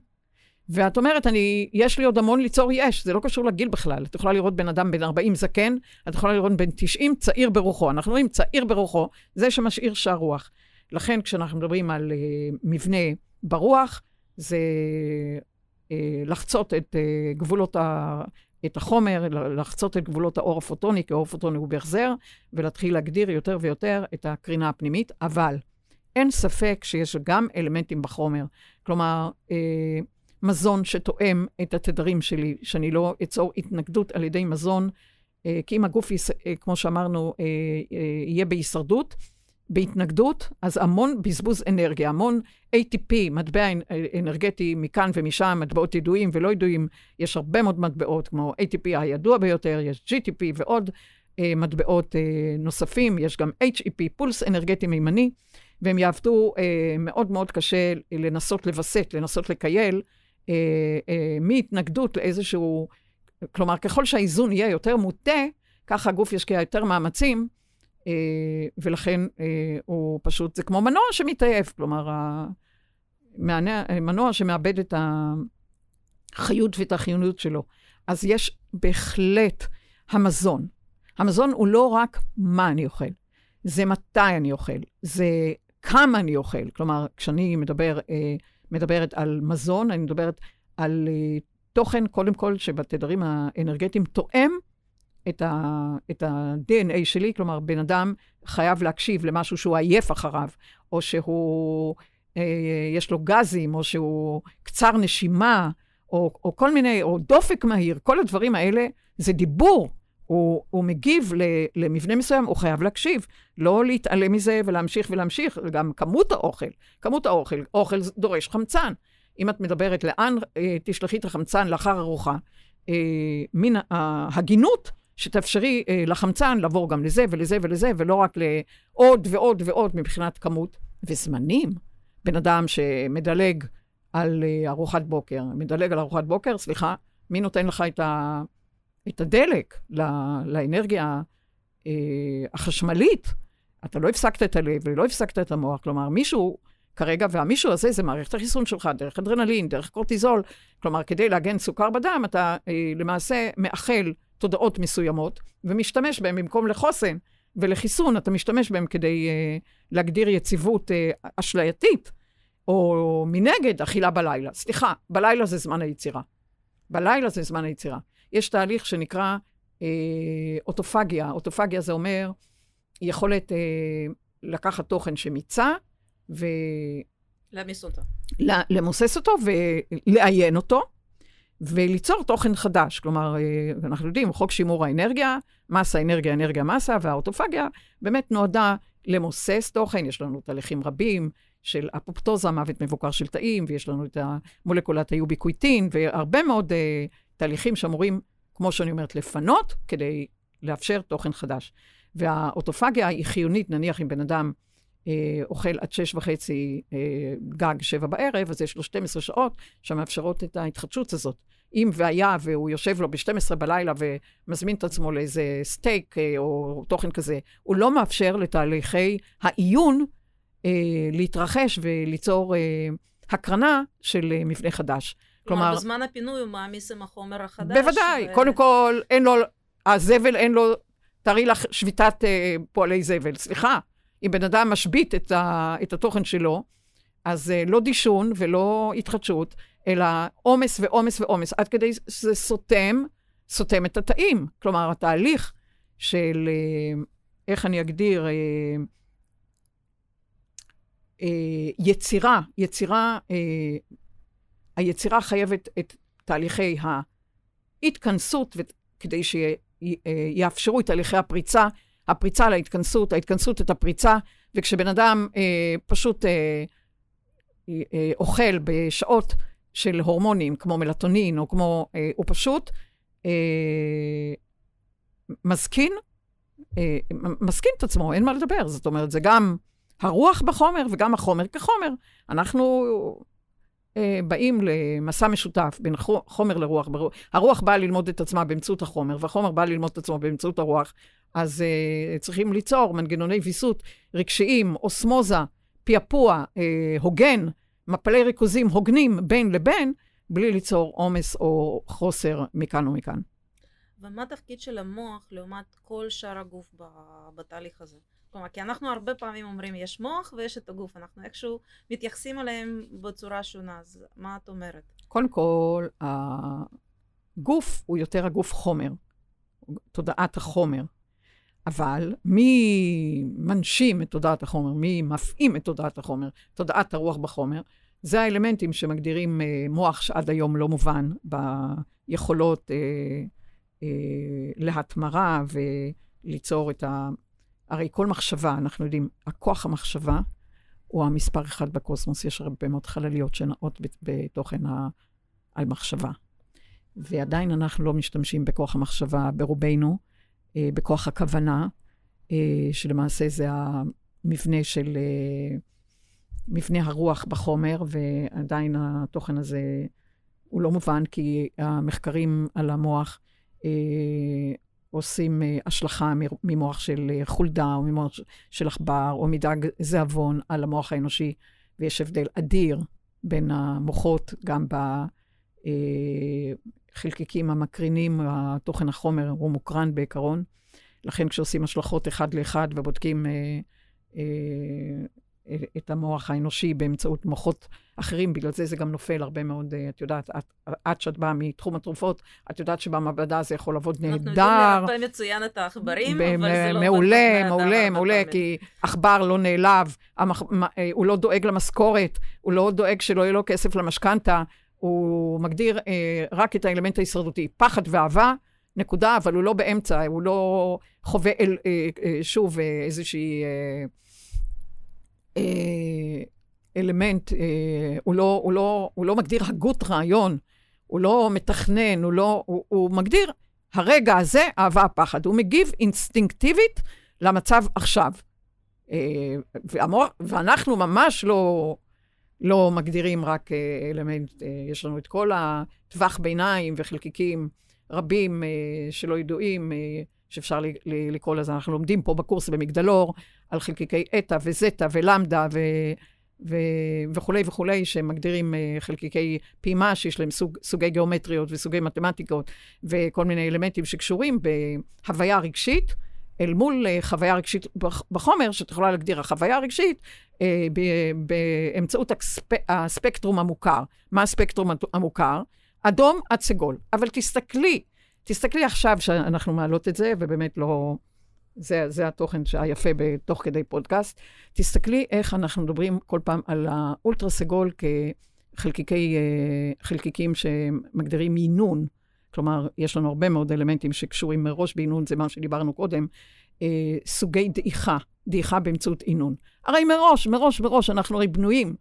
Speaker 2: ואת אומרת, אני, יש לי עוד המון ליצור יש, זה לא קשור לגיל בכלל. את יכולה לראות בן אדם בן 40 זקן, את יכולה לראות בן 90 צעיר ברוחו. אנחנו רואים צעיר ברוחו, זה שמשאיר שער רוח. לכן, כשאנחנו מדברים על uh, מבנה ברוח, זה uh, לחצות את uh, גבולות ה... את החומר, לחצות את גבולות האור הפוטוני, כי האור הפוטוני הוא בהחזר, ולהתחיל להגדיר יותר ויותר את הקרינה הפנימית, אבל אין ספק שיש גם אלמנטים בחומר. כלומר, אה, מזון שתואם את התדרים שלי, שאני לא אצור התנגדות על ידי מזון, אה, כי אם הגוף, יש, אה, כמו שאמרנו, אה, אה, יהיה בהישרדות, בהתנגדות, אז המון בזבוז אנרגיה, המון ATP, מטבע אנרגטי מכאן ומשם, מטבעות ידועים ולא ידועים, יש הרבה מאוד מטבעות, כמו ATP הידוע ביותר, יש GTP ועוד אה, מטבעות אה, נוספים, יש גם HEP, פולס אנרגטי מימני, והם יעבדו אה, מאוד מאוד קשה לנסות לווסת, לנסות לקייל, אה, אה, מהתנגדות לאיזשהו, כלומר, ככל שהאיזון יהיה יותר מוטה, ככה הגוף ישקיע יותר מאמצים. אה, ולכן אה, הוא פשוט, זה כמו מנוע שמתעייף, כלומר, מנוע שמאבד את החיות ואת החיוניות שלו. אז יש בהחלט המזון. המזון הוא לא רק מה אני אוכל, זה מתי אני אוכל, זה כמה אני אוכל. כלומר, כשאני מדבר, אה, מדברת על מזון, אני מדברת על תוכן, קודם כל, שבתדרים האנרגטיים תואם את, ה, את ה-DNA שלי, כלומר, בן אדם חייב להקשיב למשהו שהוא עייף אחריו, או שהוא, אה, יש לו גזים, או שהוא קצר נשימה, או, או כל מיני, או דופק מהיר, כל הדברים האלה זה דיבור. הוא, הוא מגיב למבנה מסוים, הוא חייב להקשיב, לא להתעלם מזה ולהמשיך ולהמשיך, גם כמות האוכל, כמות האוכל, אוכל דורש חמצן. אם את מדברת לאן אה, תשלחי את החמצן לאחר ארוחה, אה, מן ההגינות שתאפשרי אה, לחמצן לעבור גם לזה ולזה ולזה, ולא רק לעוד ועוד ועוד מבחינת כמות וזמנים. בן אדם שמדלג על אה, ארוחת בוקר, מדלג על ארוחת בוקר, סליחה, מי נותן לך את, ה, את הדלק לא, לאנרגיה אה, החשמלית? אתה לא הפסקת את הלב ולא הפסקת את המוח, כלומר, מישהו כרגע, והמישהו הזה זה מערכת החיסון שלך, דרך אדרנלין, דרך קורטיזול, כלומר, כדי להגן סוכר בדם, אתה אה, למעשה מאחל תודעות מסוימות, ומשתמש בהן במקום לחוסן ולחיסון, אתה משתמש בהן כדי uh, להגדיר יציבות uh, אשלייתית, או מנגד, אכילה בלילה. סליחה, בלילה זה זמן היצירה. בלילה זה זמן היצירה. יש תהליך שנקרא uh, אוטופגיה. אוטופגיה זה אומר יכולת uh, לקחת תוכן שמיצה, ו...
Speaker 1: להמיס אותו.
Speaker 2: למוסס אותו ולעיין אותו, וליצור תוכן חדש. כלומר, אה, אנחנו יודעים, חוק שימור האנרגיה, מסה, אנרגיה, אנרגיה, מסה, והאוטופגיה באמת נועדה למוסס תוכן. יש לנו תהליכים רבים של אפופטוזה, מוות מבוקר של תאים, ויש לנו את המולקולת היוביקוויטין, והרבה מאוד uh, תהליכים שאמורים, כמו שאני אומרת, לפנות כדי לאפשר תוכן חדש. והאוטופגיה היא חיונית, נניח אם בן אדם אוכל עד שש וחצי, אה, גג שבע בערב, אז יש לו 12 שעות שמאפשרות את ההתחדשות הזאת. אם והיה והוא יושב לו ב-12 בלילה ומזמין את עצמו לאיזה סטייק אה, או תוכן כזה, הוא לא מאפשר לתהליכי העיון אה, להתרחש וליצור אה, הקרנה של אה, מבנה חדש.
Speaker 1: כלומר, בזמן הפינוי הוא מעמיס עם החומר החדש.
Speaker 2: בוודאי, ו... קודם כל, אין לו, הזבל אין לו, תארי לך שביתת אה, פועלי זבל. סליחה, אם בן אדם משבית את, ה, את התוכן שלו, אז אה, לא דישון ולא התחדשות, אלא עומס ועומס ועומס, עד כדי שזה סותם, סותם את התאים. כלומר, התהליך של, אה, איך אני אגדיר, אה, אה, יצירה, יצירה, אה, היצירה חייבת את תהליכי ההתכנסות, כדי שיאפשרו את תהליכי הפריצה, הפריצה להתכנסות, ההתכנסות את הפריצה, וכשבן אדם אה, פשוט אה, אה, אוכל בשעות של הורמונים, כמו מלטונין, או כמו, אה, הוא פשוט אה, מזקין, אה, מזקין את עצמו, אין מה לדבר. זאת אומרת, זה גם הרוח בחומר וגם החומר כחומר. אנחנו אה, באים למסע משותף בין חומר לרוח. הרוח באה ללמוד את עצמה באמצעות החומר, והחומר בא ללמוד את עצמו באמצעות הרוח. אז אה, צריכים ליצור מנגנוני ויסות רגשיים, אוסמוזה, פעפוע, אה, הוגן, מפלי ריכוזים הוגנים בין לבין, בלי ליצור עומס או חוסר מכאן ומכאן.
Speaker 1: ומה התפקיד של המוח לעומת כל שאר הגוף בתהליך הזה? כלומר, כי אנחנו הרבה פעמים אומרים, יש מוח ויש את הגוף, אנחנו איכשהו מתייחסים אליהם בצורה שונה, אז מה את אומרת?
Speaker 2: קודם כל, הגוף הוא יותר הגוף חומר, תודעת החומר. אבל מי מנשים את תודעת החומר, מי מפעים את תודעת החומר, תודעת הרוח בחומר, זה האלמנטים שמגדירים אה, מוח שעד היום לא מובן ביכולות אה, אה, להתמרה וליצור את ה... הרי כל מחשבה, אנחנו יודעים, הכוח המחשבה הוא המספר אחד בקוסמוס, יש הרבה מאוד חלליות שנעות בתוכן ה... על מחשבה. ועדיין אנחנו לא משתמשים בכוח המחשבה ברובנו, בכוח הכוונה, אה, שלמעשה זה המבנה של, אה, מבנה הרוח בחומר, ועדיין התוכן הזה הוא לא מובן, כי המחקרים על המוח עושים השלכה ממוח של חולדה, או ממוח של עכבר, או מדג זעבון על המוח האנושי, ויש הבדל אדיר בין המוחות, גם בחלקיקים המקרינים, התוכן החומר הוא מוקרן בעיקרון. לכן כשעושים השלכות אחד לאחד ובודקים אה, אה, את המוח האנושי באמצעות מוחות אחרים, בגלל זה זה גם נופל הרבה מאוד, אה, את יודעת, את, את שאת באה מתחום התרופות, את יודעת שבמעבדה זה יכול לעבוד נהדר.
Speaker 1: אנחנו יודעים להרבה מצוין את העכברים, אבל זה לא...
Speaker 2: מעולה, מעולה, מעולה, כי עכבר לא נעלב, המח... אה, הוא לא דואג למשכורת, הוא לא דואג שלא יהיה לו כסף למשכנתה, הוא מגדיר אה, רק את האלמנט ההישרדותי, פחד ואהבה. נקודה, אבל הוא לא באמצע, הוא לא חווה אל, אה, אה, שוב אה, איזושהי אה, אה, אלמנט, אה, הוא, לא, הוא, לא, הוא לא מגדיר הגות רעיון, הוא לא מתכנן, הוא לא, הוא, הוא מגדיר הרגע הזה, אהבה, פחד. הוא מגיב אינסטינקטיבית למצב עכשיו. אה, והמוח, ואנחנו ממש לא, לא מגדירים רק אה, אלמנט, אה, יש לנו את כל הטווח ביניים וחלקיקים רבים אה, שלא ידועים, שאפשר לקרוא לזה. אנחנו לומדים פה בקורס במגדלור על חלקיקי אתא וזטא ולמדא ו... ו... וכולי וכולי, שמגדירים חלקיקי פעימה, שיש להם סוג, סוגי גיאומטריות וסוגי מתמטיקות, וכל מיני אלמנטים שקשורים בהוויה רגשית, אל מול uh, חוויה רגשית בחומר, שאת יכולה להגדיר החוויה הרגשית, uh, באמצעות הספ... הספקטרום המוכר. מה הספקטרום המוכר? אדום עד סגול. אבל תסתכלי, תסתכלי עכשיו שאנחנו מעלות את זה, ובאמת לא... זה, זה התוכן היפה בתוך כדי פודקאסט. תסתכלי איך אנחנו מדברים כל פעם על האולטרה סגול כחלקיקים שמגדירים מינון. כלומר, יש לנו הרבה מאוד אלמנטים שקשורים מראש בעינון, זה מה שדיברנו קודם, אה, סוגי דעיכה, דעיכה באמצעות עינון. הרי מראש, מראש, מראש, אנחנו הרי בנויים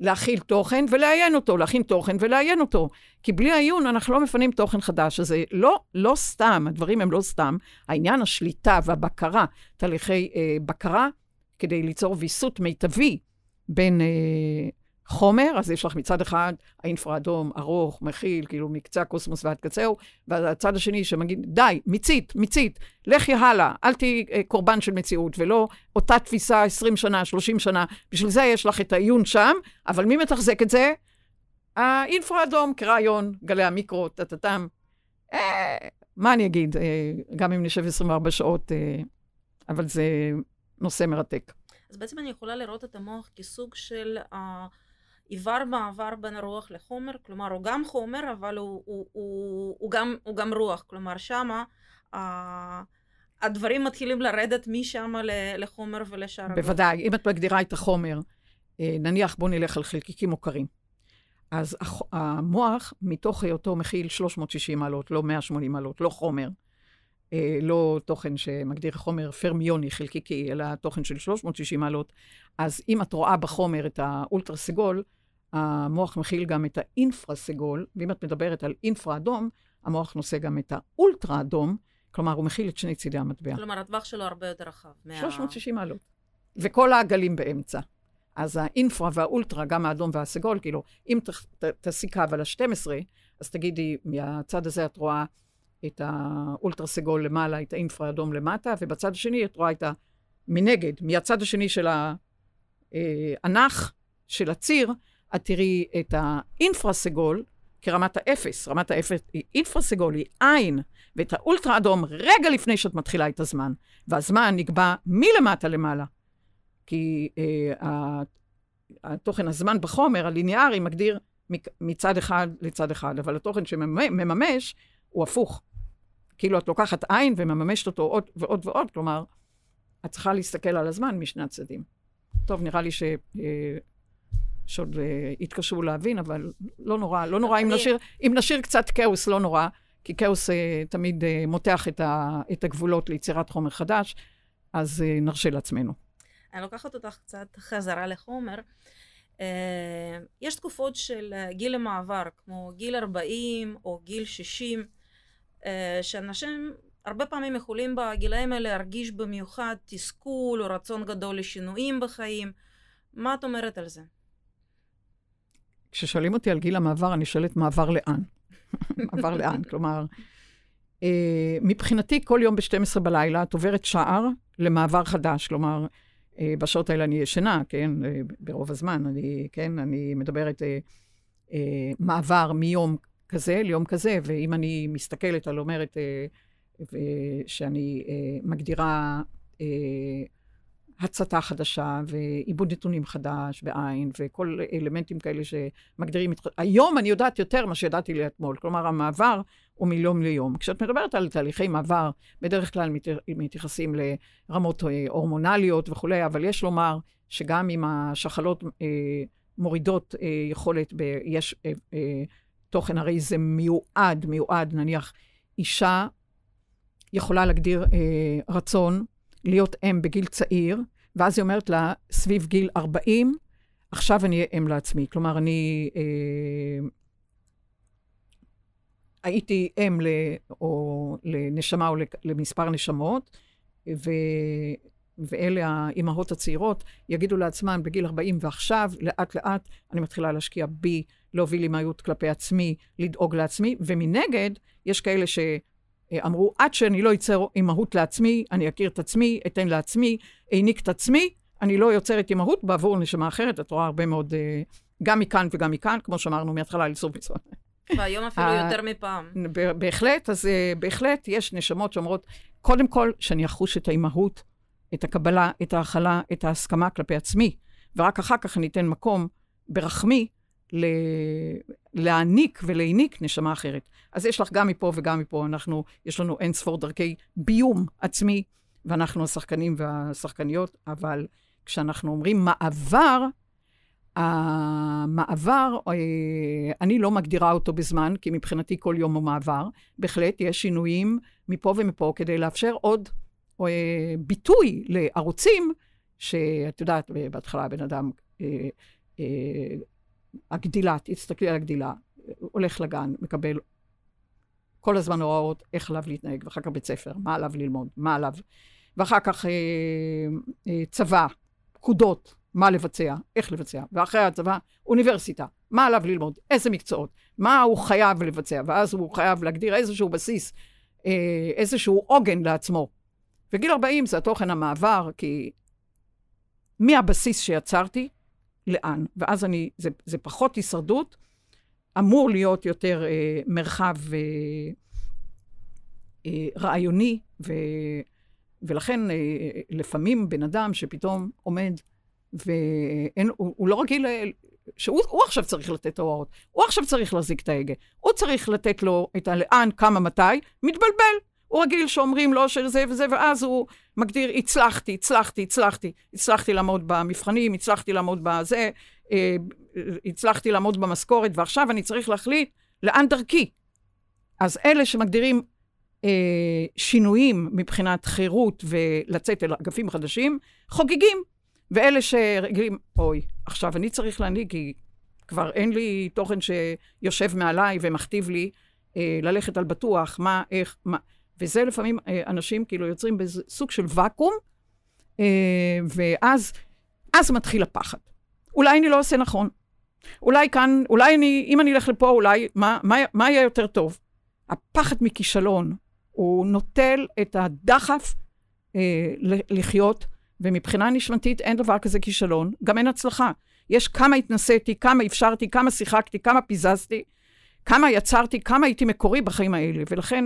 Speaker 2: להכיל תוכן ולעיין אותו, להכין תוכן ולעיין אותו. כי בלי העיון אנחנו לא מפנים תוכן חדש. אז זה לא, לא סתם, הדברים הם לא סתם. העניין השליטה והבקרה, תהליכי אה, בקרה, כדי ליצור ויסות מיטבי בין אה, חומר, אז יש לך מצד אחד האינפרה-אדום ארוך, מכיל, כאילו מקצה הקוסמוס ועד קצהו, והצד השני שמגיד, די, מיצית, מיצית, לכי הלאה, אל תהיי אה, קורבן של מציאות, ולא אותה תפיסה 20 שנה, 30 שנה, בשביל זה יש לך את העיון שם, אבל מי מתחזק את זה? האינפרה-אדום כרעיון, גלי המיקרו, טה-טה-טם. אה, מה אני אגיד, אה, גם אם נשב 24 שעות, אה, אבל זה נושא מרתק.
Speaker 1: אז בעצם אני יכולה לראות את המוח כסוג של עיוור מעבר בין הרוח לחומר, כלומר הוא גם חומר אבל הוא, הוא, הוא, הוא, גם, הוא גם רוח, כלומר שמה הדברים מתחילים לרדת משם לחומר ולשאר
Speaker 2: הגוף. בוודאי, אם את מגדירה את החומר, נניח בוא נלך על חלקיקים מוכרים. אז המוח, מתוך היותו מכיל 360 מעלות, לא 180 מעלות, לא חומר, אה, לא תוכן שמגדיר חומר פרמיוני, חלקיקי, אלא תוכן של 360 מעלות, אז אם את רואה בחומר את האולטרה סגול, המוח מכיל גם את האינפרה סגול, ואם את מדברת על אינפרה אדום, המוח נושא גם את האולטרה אדום, כלומר, הוא מכיל את שני צידי המטבע.
Speaker 1: כלומר, הטווח שלו הרבה יותר רחב.
Speaker 2: 360 מה... מעלות. וכל העגלים באמצע. אז האינפרה והאולטרה, גם האדום והסגול, כאילו, אם תעשי קו על ה-12, אז תגידי, מהצד הזה את רואה את האולטרה סגול למעלה, את האינפרה האדום למטה, ובצד השני את רואה את ה... מנגד, מהצד השני של האנך, אה, של הציר, את תראי את האינפרה סגול כרמת האפס. רמת האפס היא אינפרה סגול, היא עין, ואת האולטרה אדום רגע לפני שאת מתחילה את הזמן. והזמן נקבע מלמטה למעלה. כי אה, התוכן הזמן בחומר, הליניארי, מגדיר מצד אחד לצד אחד, אבל התוכן שמממש הוא הפוך. כאילו את לוקחת עין ומממשת אותו עוד ועוד ועוד, כלומר, את צריכה להסתכל על הזמן משני הצדדים. טוב, נראה לי ש... אה, שעוד אה, יתקשו להבין, אבל לא נורא, לא נורא אם נשאיר, אם נשאיר קצת כאוס, לא נורא, כי כאוס אה, תמיד אה, מותח את, ה, את הגבולות ליצירת חומר חדש, אז אה, נרשה לעצמנו.
Speaker 1: אני לוקחת אותך קצת חזרה לחומר. Uh, יש תקופות של uh, גיל המעבר, כמו גיל 40 או גיל 60, uh, שאנשים הרבה פעמים יכולים בגילאים האלה להרגיש במיוחד תסכול או רצון גדול לשינויים בחיים. מה את אומרת על זה?
Speaker 2: כששואלים אותי על גיל המעבר, אני שואלת מעבר לאן. מעבר לאן, כלומר, uh, מבחינתי כל יום ב-12 בלילה את עוברת שער למעבר חדש, כלומר, אה, בשעות האלה אני ישנה, כן? אה, ברוב הזמן, אני, כן? אני מדברת אה, אה, מעבר מיום כזה ליום כזה, ואם אני מסתכלת על אומרת אה, שאני אה, מגדירה אה, הצתה חדשה ועיבוד נתונים חדש בעין וכל אלמנטים כאלה שמגדירים את... היום אני יודעת יותר ממה שידעתי לי אתמול. כלומר, המעבר הוא מיום ליום. כשאת מדברת על תהליכי מעבר, בדרך כלל מתייחסים לרמות אה, הורמונליות וכולי, אבל יש לומר שגם אם השחלות אה, מורידות אה, יכולת, ב, יש אה, אה, תוכן, הרי זה מיועד, מיועד, נניח, אישה יכולה להגדיר אה, רצון להיות אם בגיל צעיר, ואז היא אומרת לה, סביב גיל 40, עכשיו אני אהיה אם לעצמי. כלומר, אני אה, הייתי אם ל, או לנשמה או למספר נשמות, ו, ואלה האימהות הצעירות יגידו לעצמן בגיל 40 ועכשיו, לאט לאט אני מתחילה להשקיע בי, להוביל אימהות כלפי עצמי, לדאוג לעצמי, ומנגד, יש כאלה ש... אמרו, עד שאני לא אצר אימהות לעצמי, אני אכיר את עצמי, אתן לעצמי, העניק את עצמי, אני לא יוצרת אימהות בעבור נשמה אחרת. את רואה הרבה מאוד, אה, גם מכאן וגם מכאן, כמו שאמרנו מההתחלה, לסוף מצווה.
Speaker 1: והיום אפילו יותר מפעם.
Speaker 2: בהחלט, אז אה, בהחלט יש נשמות שאומרות, קודם כל, שאני אחוש את האימהות, את הקבלה, את ההכלה, את ההסכמה כלפי עצמי, ורק אחר כך אני אתן מקום ברחמי ל... להעניק ולהעניק נשמה אחרת. אז יש לך גם מפה וגם מפה, אנחנו, יש לנו אין ספור דרכי ביום עצמי, ואנחנו השחקנים והשחקניות, אבל כשאנחנו אומרים מעבר, המעבר, אה, אני לא מגדירה אותו בזמן, כי מבחינתי כל יום הוא מעבר. בהחלט יש שינויים מפה ומפה כדי לאפשר עוד אה, ביטוי לערוצים, שאת יודעת, בהתחלה הבן אדם אה, הגדילה, תסתכלי על הגדילה, הולך לגן, מקבל כל הזמן הוראות איך עליו להתנהג, ואחר כך בית ספר, מה עליו ללמוד, מה עליו, ואחר כך אה, אה, צבא, פקודות מה לבצע, איך לבצע, ואחרי הצבא, אוניברסיטה, מה עליו ללמוד, איזה מקצועות, מה הוא חייב לבצע, ואז הוא חייב להגדיר איזשהו בסיס, אה, איזשהו עוגן לעצמו. וגיל 40 זה התוכן המעבר, כי מהבסיס שיצרתי, לאן. ואז אני, זה, זה פחות הישרדות, אמור להיות יותר אה, מרחב אה, אה, רעיוני, ו, ולכן אה, לפעמים בן אדם שפתאום עומד והוא הוא לא רגיל, שהוא עכשיו צריך לתת את ההוראות, הוא עכשיו צריך להחזיק את ההגה, הוא צריך לתת לו את הלאן, כמה, מתי, מתבלבל. הוא רגיל שאומרים לו שזה וזה, ואז הוא מגדיר, הצלחתי, הצלחתי, הצלחתי, הצלחתי לעמוד במבחנים, הצלחתי לעמוד בזה, אה, הצלחתי לעמוד במשכורת, ועכשיו אני צריך להחליט לאן דרכי. אז אלה שמגדירים אה, שינויים מבחינת חירות ולצאת אל אגפים חדשים, חוגגים. ואלה שרגילים, אוי, עכשיו אני צריך להנהיג, כי כבר אין לי תוכן שיושב מעליי ומכתיב לי אה, ללכת על בטוח, מה, איך, מה. וזה לפעמים אה, אנשים כאילו יוצרים באיזה סוג של ואקום, אה, ואז אז מתחיל הפחד. אולי אני לא עושה נכון. אולי כאן, אולי אני, אם אני אלך לפה, אולי, מה, מה, מה יהיה יותר טוב? הפחד מכישלון, הוא נוטל את הדחף אה, לחיות, ומבחינה נשמתית אין דבר כזה כישלון, גם אין הצלחה. יש כמה התנסיתי, כמה אפשרתי, כמה שיחקתי, כמה פיזזתי, כמה יצרתי, כמה הייתי מקורי בחיים האלה. ולכן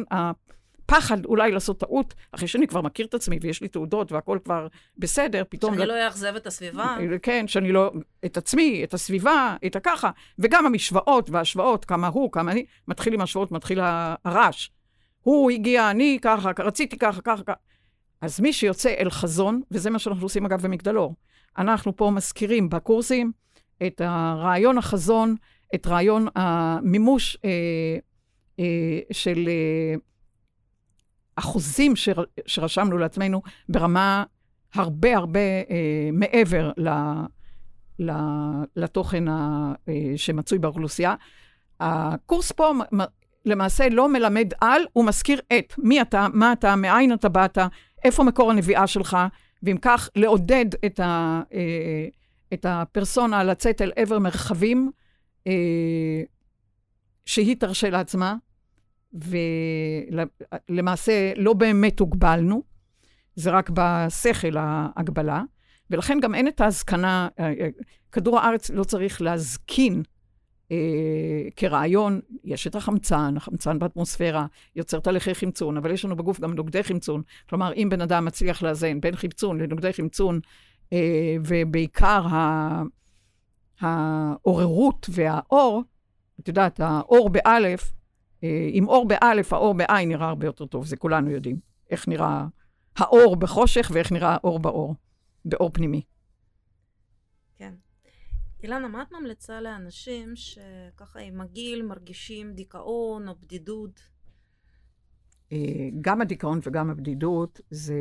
Speaker 2: הפחד אולי לעשות טעות, אחרי שאני כבר מכיר את עצמי ויש לי תעודות והכל כבר בסדר, פתאום...
Speaker 1: שאני לא אאכזב את הסביבה.
Speaker 2: כן, שאני לא... את עצמי, את הסביבה, את הככה. וגם המשוואות וההשוואות, כמה הוא, כמה אני, מתחיל עם השוואות, מתחיל הרעש. הוא הגיע, אני ככה, רציתי ככה, ככה, ככה. אז מי שיוצא אל חזון, וזה מה שאנחנו עושים אגב במגדלור, אנחנו פה מזכירים בקורסים את הרעיון החזון, את רעיון המימוש אה, אה, של אה, אחוזים שר, שרשמנו לעצמנו ברמה הרבה הרבה אה, מעבר ל, ל, לתוכן ה, אה, שמצוי באוכלוסייה. הקורס פה למעשה לא מלמד על, הוא מזכיר את. מי אתה, מה אתה, מאין אתה באת, איפה מקור הנביאה שלך, ואם כך, לעודד את, ה, אה, את הפרסונה לצאת אל עבר מרחבים אה, שהיא תרשה לעצמה, ולמעשה לא באמת הוגבלנו, זה רק בשכל ההגבלה, ולכן גם אין את ההזקנה, אה, כדור הארץ לא צריך להזקין אה, כרעיון, יש את החמצן, החמצן באטמוספירה יוצר תהליכי חמצון, אבל יש לנו בגוף גם נוגדי חמצון. כלומר, אם בן אדם מצליח לאזן בין חמצון לנוגדי חמצון, אה, ובעיקר העוררות והאור, את יודעת, האור באלף, אה, עם אור באלף, האור בעין נראה הרבה יותר טוב, זה כולנו יודעים. איך נראה האור בחושך ואיך נראה האור באור, באור פנימי.
Speaker 1: כן. אילנה, מה את ממליצה לאנשים שככה עם הגיל מרגישים דיכאון או בדידות?
Speaker 2: אה, גם הדיכאון וגם הבדידות זה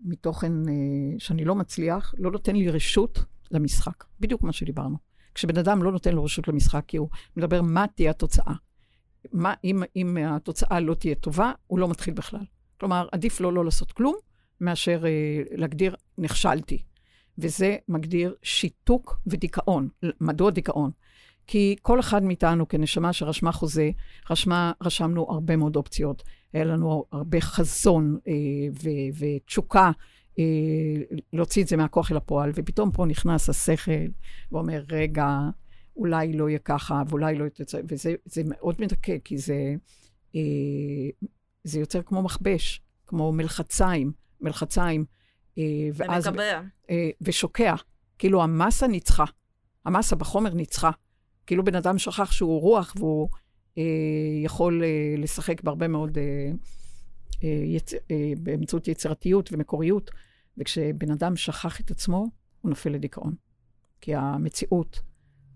Speaker 2: מתוכן אה, שאני לא מצליח, לא נותן לי רשות למשחק. בדיוק מה שדיברנו. כשבן אדם לא נותן לו רשות למשחק, כי הוא מדבר מה תהיה התוצאה. מה, אם, אם התוצאה לא תהיה טובה, הוא לא מתחיל בכלל. כלומר, עדיף לו לא לעשות כלום, מאשר אה, להגדיר, נכשלתי. וזה מגדיר שיתוק ודיכאון. מדוע דיכאון? כי כל אחד מאיתנו כנשמה שרשמה חוזה, רשמה, רשמנו הרבה מאוד אופציות. היה לנו הרבה חזון אה, ו- ותשוקה אה, להוציא את זה מהכוח אל הפועל, ופתאום פה נכנס השכל ואומר, רגע, אולי לא יהיה ככה, ואולי לא יהיה... וזה מאוד מדכא, כי זה, אה, זה יוצר כמו מכבש, כמו מלחציים, מלחציים.
Speaker 1: אה, ואז... ומקבע.
Speaker 2: אה, ושוקע. כאילו המסה ניצחה. המסה בחומר ניצחה. כאילו בן אדם שכח שהוא רוח והוא אה, יכול אה, לשחק בהרבה מאוד, אה, אה, יצ... אה, באמצעות יצירתיות ומקוריות, וכשבן אדם שכח את עצמו, הוא נופל לדיכאון. כי המציאות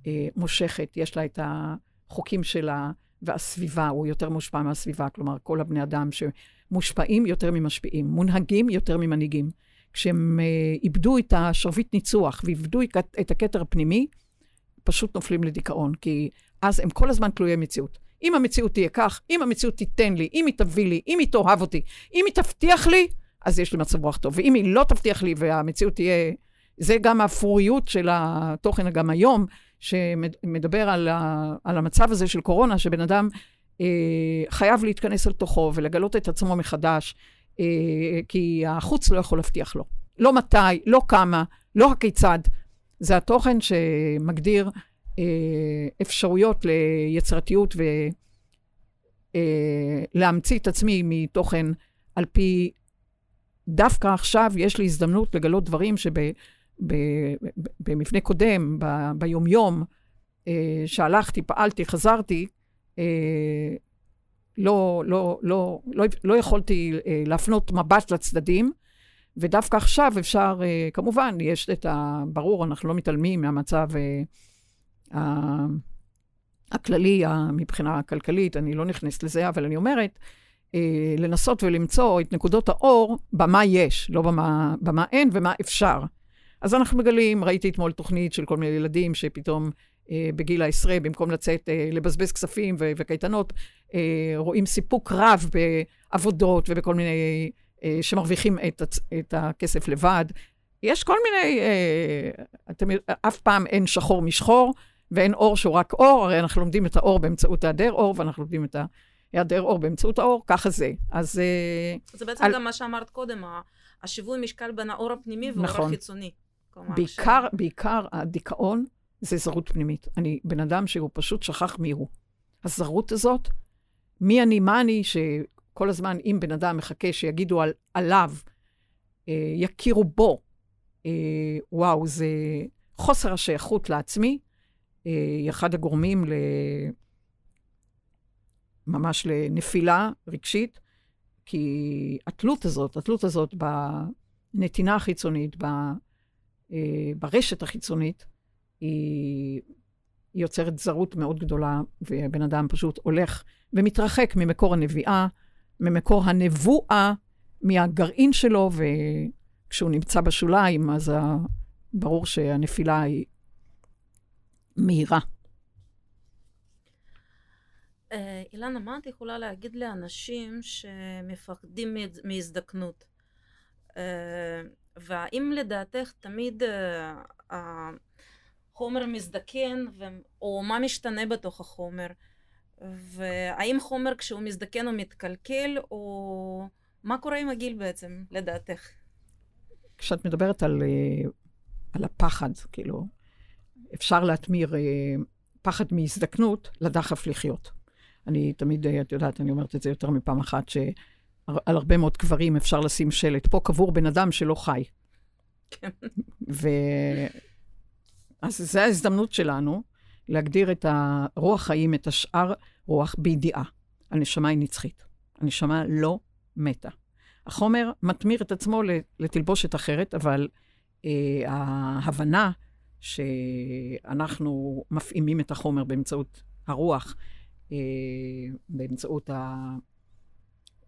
Speaker 2: אה, מושכת, יש לה את החוקים שלה, והסביבה, הוא יותר מושפע מהסביבה. כלומר, כל הבני אדם שמושפעים יותר ממשפיעים, מונהגים יותר ממנהיגים. כשהם אה, איבדו את השרביט ניצוח ואיבדו את הכתר הפנימי, פשוט נופלים לדיכאון, כי אז הם כל הזמן תלויי מציאות. אם המציאות תהיה כך, אם המציאות תיתן לי, אם היא תביא לי, אם היא תאהב אותי, אם היא תבטיח לי, אז יש לי מצב רוח טוב. ואם היא לא תבטיח לי והמציאות תהיה זה גם האפרוריות של התוכן גם היום, שמדבר על, ה, על המצב הזה של קורונה, שבן אדם אה, חייב להתכנס אל תוכו ולגלות את עצמו מחדש, אה, כי החוץ לא יכול להבטיח לו. לא מתי, לא כמה, לא הכיצד. זה התוכן שמגדיר אה, אפשרויות ליצירתיות ולהמציא אה, את עצמי מתוכן על פי, דווקא עכשיו יש לי הזדמנות לגלות דברים שבמפנה קודם, ב, ביומיום, אה, שהלכתי, פעלתי, חזרתי, אה, לא, לא, לא, לא, לא יכולתי אה, להפנות מבט לצדדים, ודווקא עכשיו אפשר, אה, כמובן, יש את ה... ברור, אנחנו לא מתעלמים מהמצב הכללי מבחינה כלכלית, אני לא נכנסת לזה, אבל אני אומרת, לנסות ולמצוא את נקודות האור במה יש, לא במה, במה אין ומה אפשר. אז אנחנו מגלים, ראיתי אתמול תוכנית של כל מיני ילדים שפתאום אה, בגיל העשרה, במקום לצאת אה, לבזבז כספים ו- וקייטנות, אה, רואים סיפוק רב בעבודות ובכל מיני, שמרוויחים את, את הכסף לבד. יש כל מיני, אתם, אף פעם אין שחור משחור ואין אור שהוא רק אור, הרי אנחנו לומדים את האור באמצעות היעדר אור, ואנחנו לומדים את היעדר אור באמצעות האור, ככה זה. אז...
Speaker 1: זה בעצם על... גם מה שאמרת קודם, השיווי משקל בין האור הפנימי והאור נכון. החיצוני.
Speaker 2: בעיקר, ש... בעיקר הדיכאון זה זרות פנימית. אני בן אדם שהוא פשוט שכח מי הוא. הזרות הזאת, מי אני, מה אני, שכל הזמן, אם בן אדם מחכה שיגידו על, עליו, אה, יכירו בו, אה, וואו, זה חוסר השייכות לעצמי, אה, אחד הגורמים ל... ממש לנפילה רגשית, כי התלות הזאת, התלות הזאת בנתינה החיצונית, ב, ברשת החיצונית, היא יוצרת זרות מאוד גדולה, ובן אדם פשוט הולך ומתרחק ממקור הנביאה, ממקור הנבואה, מהגרעין שלו, וכשהוא נמצא בשוליים, אז ברור שהנפילה היא מהירה.
Speaker 1: אה, אילנה, מה את יכולה להגיד לאנשים שמפחדים מהזדקנות? והאם לדעתך תמיד אה, חומר מזדקן, ו... או מה משתנה בתוך החומר, והאם חומר כשהוא מזדקן הוא מתקלקל, או מה קורה עם הגיל בעצם, לדעתך?
Speaker 2: כשאת מדברת על, אה, על הפחד, כאילו, אפשר להתמיר אה, פחד מהזדקנות לדחף לחיות. אני תמיד, את יודעת, אני אומרת את זה יותר מפעם אחת, שעל הרבה מאוד קברים אפשר לשים שלט, פה קבור בן אדם שלא חי. כן. ו... אז זו ההזדמנות שלנו להגדיר את הרוח חיים, את השאר רוח בידיעה. הנשמה היא נצחית. הנשמה לא מתה. החומר מתמיר את עצמו לתלבושת אחרת, אבל אה, ההבנה שאנחנו מפעימים את החומר באמצעות הרוח, אה, באמצעות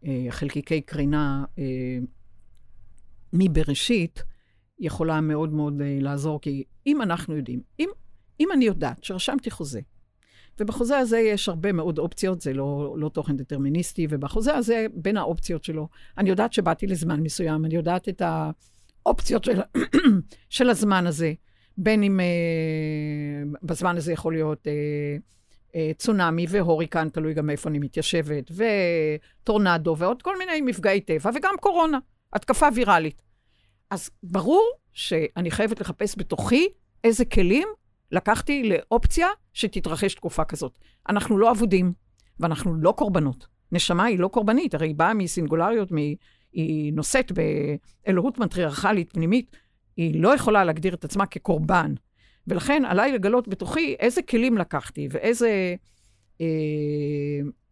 Speaker 2: אה, קרינה אה, מבראשית, יכולה מאוד מאוד uh, לעזור, כי אם אנחנו יודעים, אם, אם אני יודעת שרשמתי חוזה, ובחוזה הזה יש הרבה מאוד אופציות, זה לא, לא תוכן דטרמיניסטי, ובחוזה הזה, בין האופציות שלו, אני יודעת שבאתי לזמן מסוים, אני יודעת את האופציות של, של הזמן הזה, בין אם uh, בזמן הזה יכול להיות uh, צונאמי והוריקן, תלוי גם איפה אני מתיישבת, וטורנדו, ועוד כל מיני מפגעי טבע, וגם קורונה, התקפה ויראלית. אז ברור שאני חייבת לחפש בתוכי איזה כלים לקחתי לאופציה שתתרחש תקופה כזאת. אנחנו לא אבודים, ואנחנו לא קורבנות. נשמה היא לא קורבנית, הרי היא באה מסינגולריות, מ... היא נושאת באלוהות מטריארכלית פנימית, היא לא יכולה להגדיר את עצמה כקורבן. ולכן עליי לגלות בתוכי איזה כלים לקחתי ואיזה אה,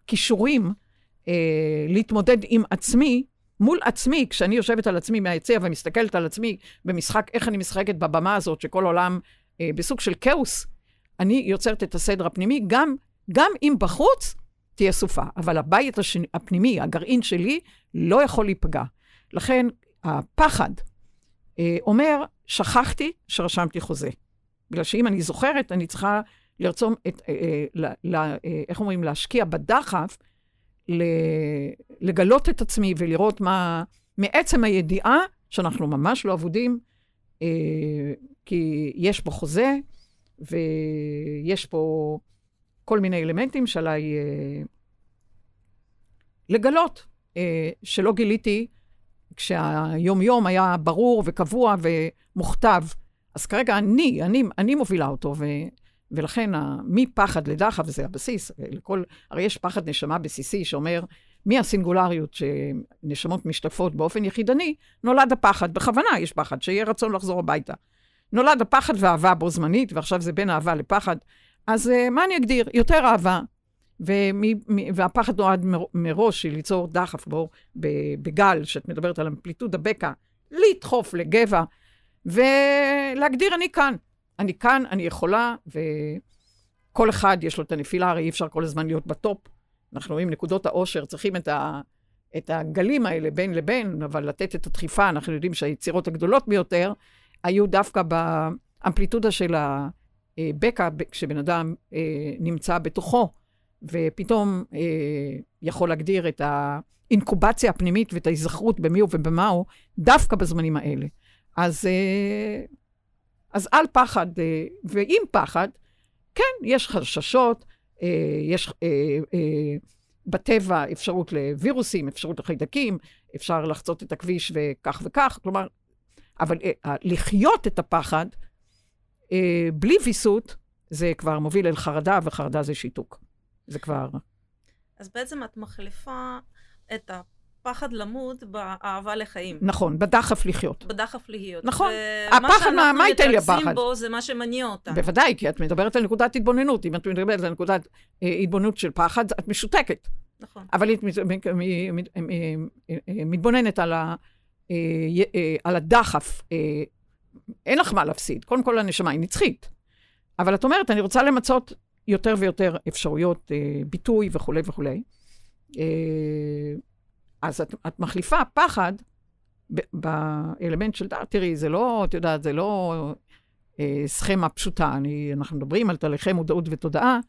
Speaker 2: כישורים אה, להתמודד עם עצמי מול עצמי, כשאני יושבת על עצמי מהיציע ומסתכלת על עצמי במשחק, איך אני משחקת בבמה הזאת, שכל עולם אה, בסוג של כאוס, אני יוצרת את הסדר הפנימי, גם, גם אם בחוץ תהיה סופה. אבל הבית השני, הפנימי, הגרעין שלי, לא יכול להיפגע. לכן, הפחד אה, אומר, שכחתי שרשמתי חוזה. בגלל שאם אני זוכרת, אני צריכה לרצום את, אה, אה, ל, אה, איך אומרים, להשקיע בדחף לגלות את עצמי ולראות מה, מעצם הידיעה שאנחנו ממש לא אבודים, אה, כי יש פה חוזה, ויש פה כל מיני אלמנטים שעליי אה, לגלות, אה, שלא גיליתי כשהיום-יום היה ברור וקבוע ומוכתב. אז כרגע אני, אני, אני מובילה אותו, ו, ולכן מפחד לדחף, וזה הבסיס, לכל, הרי יש פחד נשמה בסיסי שאומר, מהסינגולריות שנשמות משתתפות באופן יחידני, נולד הפחד. בכוונה יש פחד, שיהיה רצון לחזור הביתה. נולד הפחד ואהבה בו זמנית, ועכשיו זה בין אהבה לפחד. אז uh, מה אני אגדיר? יותר אהבה. ומי, מי, והפחד נועד מראש של ליצור דחף בו בגל, שאת מדברת על אמפליטודה בקע, לדחוף לגבע, ולהגדיר אני כאן. אני כאן, אני יכולה, וכל אחד יש לו את הנפילה, הרי אי אפשר כל הזמן להיות בטופ. אנחנו רואים נקודות העושר, צריכים את, ה, את הגלים האלה בין לבין, אבל לתת את הדחיפה, אנחנו יודעים שהיצירות הגדולות ביותר היו דווקא באמפליטודה של הבקע, כשבן אדם אה, נמצא בתוכו, ופתאום אה, יכול להגדיר את האינקובציה הפנימית ואת ההיזכרות במי הוא ובמה הוא, דווקא בזמנים האלה. אז, אה, אז אל פחד, אה, ועם פחד, כן, יש חששות, אה, יש בטבע אפשרות לווירוסים, אפשרות לחיידקים, אפשר לחצות את הכביש וכך וכך, כלומר, אבל לחיות את הפחד בלי ויסות, זה כבר מוביל אל חרדה, וחרדה זה שיתוק. זה כבר...
Speaker 1: אז בעצם את מחליפה את הפחד למות באהבה לחיים.
Speaker 2: נכון, בדחף לחיות.
Speaker 1: בדחף להיות.
Speaker 2: נכון. הפחד, מה, מה ייתן לי הפחד?
Speaker 1: מה שאנחנו מתרכזים בו זה מה שמניע אותנו.
Speaker 2: בוודאי, כי את מדברת על נקודת התבוננות. אם את מדברת על נקודת אה, התבוננות של פחד, את משותקת.
Speaker 1: נכון.
Speaker 2: אבל היא מתבוננת על, ה, אה, אה, על הדחף. אין לך מה להפסיד. קודם כל, הנשמה היא נצחית. אבל את אומרת, אני רוצה למצות יותר ויותר אפשרויות אה, ביטוי וכולי וכולי. אה, אז את, את מחליפה פחד באלמנט של דעת. תראי, זה לא, את יודעת, זה לא אה, סכמה פשוטה. אני, אנחנו מדברים על תהליכי מודעות ותודעה.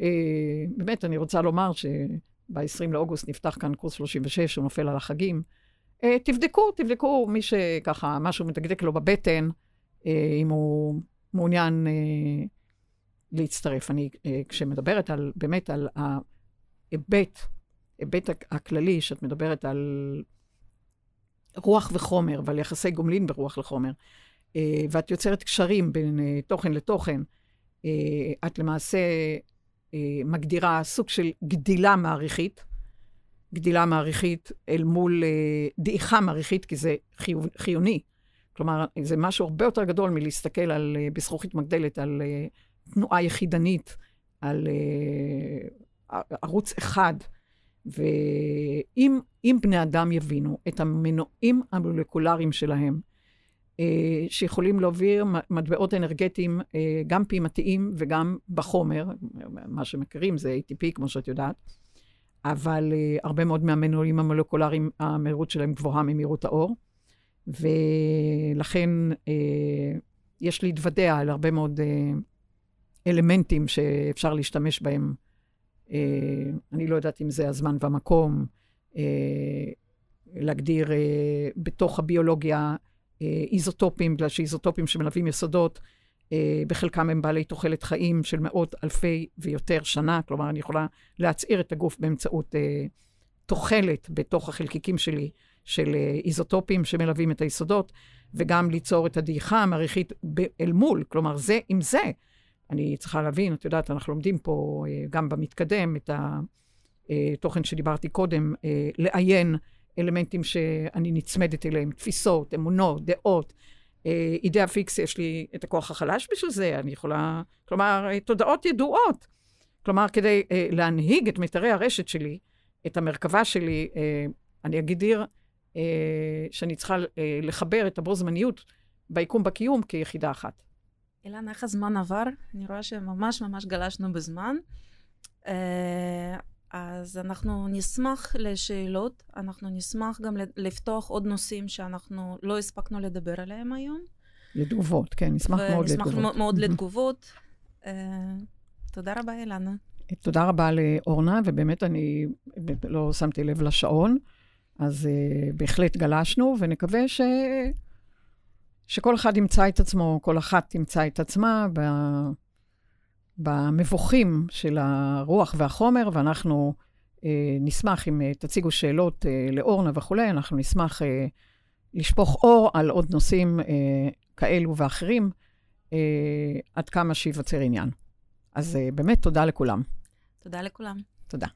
Speaker 2: אה, באמת, אני רוצה לומר שב-20 לאוגוסט נפתח כאן קורס 36, הוא נופל על החגים. אה, תבדקו, תבדקו, מי שככה, משהו מדקדק לו בבטן, אה, אם הוא מעוניין... אה, להצטרף. אני, אה, כשמדברת על, באמת על ההיבט, היבט הכללי, שאת מדברת על רוח וחומר ועל יחסי גומלין ברוח לחומר, אה, ואת יוצרת קשרים בין אה, תוכן לתוכן, את למעשה מגדירה סוג של גדילה מעריכית, גדילה מעריכית אל מול דעיכה מעריכית, כי זה חיוני. כלומר, זה משהו הרבה יותר גדול מלהסתכל על, בזכוכית מגדלת על תנועה יחידנית, על ערוץ אחד. ואם בני אדם יבינו את המנועים המולקולריים שלהם, uh, שיכולים להעביר מטבעות אנרגטיים uh, גם פעימתיים וגם בחומר, מה שמכירים זה ATP, כמו שאת יודעת, אבל uh, הרבה מאוד מהמנועים המולקולריים, המהירות שלהם גבוהה ממהירות האור, ולכן יש להתוודע על הרבה מאוד... אלמנטים שאפשר להשתמש בהם. אה, אני לא יודעת אם זה הזמן והמקום, אה, להגדיר אה, בתוך הביולוגיה איזוטופים, בגלל שאיזוטופים שמלווים יסודות, בחלקם הם בעלי תוחלת חיים של מאות אלפי ויותר שנה, כלומר, אני יכולה להצעיר את הגוף באמצעות תוחלת בתוך החלקיקים שלי של איזוטופים שמלווים את היסודות, וגם ליצור את הדעיכה המעריכית אל מול, כלומר, זה עם זה. אני צריכה להבין, את יודעת, אנחנו לומדים פה אה, גם במתקדם את התוכן אה, שדיברתי קודם, אה, לעיין אלמנטים שאני נצמדת אליהם, תפיסות, אמונות, דעות. אידאה פיקס, יש לי את הכוח החלש בשביל זה, אני יכולה, כלומר, תודעות ידועות. כלומר, כדי להנהיג את מיתרי הרשת שלי, את המרכבה שלי, אני אגדיר שאני צריכה לחבר את הבו זמניות ביקום בקיום כיחידה אחת.
Speaker 1: אילן, איך הזמן עבר? אני רואה שממש ממש גלשנו בזמן. אה, אז אנחנו נשמח לשאלות, אנחנו נשמח גם לפתוח עוד נושאים שאנחנו לא הספקנו לדבר עליהם היום.
Speaker 2: לתגובות, כן, נשמח מאוד לתגובות.
Speaker 1: נשמח מאוד לתגובות. אה, תודה רבה, אילנה.
Speaker 2: תודה רבה לאורנה, ובאמת אני לא שמתי לב לשעון, אז uh, בהחלט גלשנו, ונקווה ש... שכל אחד ימצא את עצמו, כל אחת תמצא את עצמה ב... במבוכים של הרוח והחומר, ואנחנו אה, נשמח אם אה, תציגו שאלות אה, לאורנה וכולי, אנחנו נשמח אה, לשפוך אור על עוד נושאים אה, כאלו ואחרים, אה, עד כמה שייווצר עניין. אז אה, באמת תודה לכולם.
Speaker 1: תודה לכולם.
Speaker 2: תודה.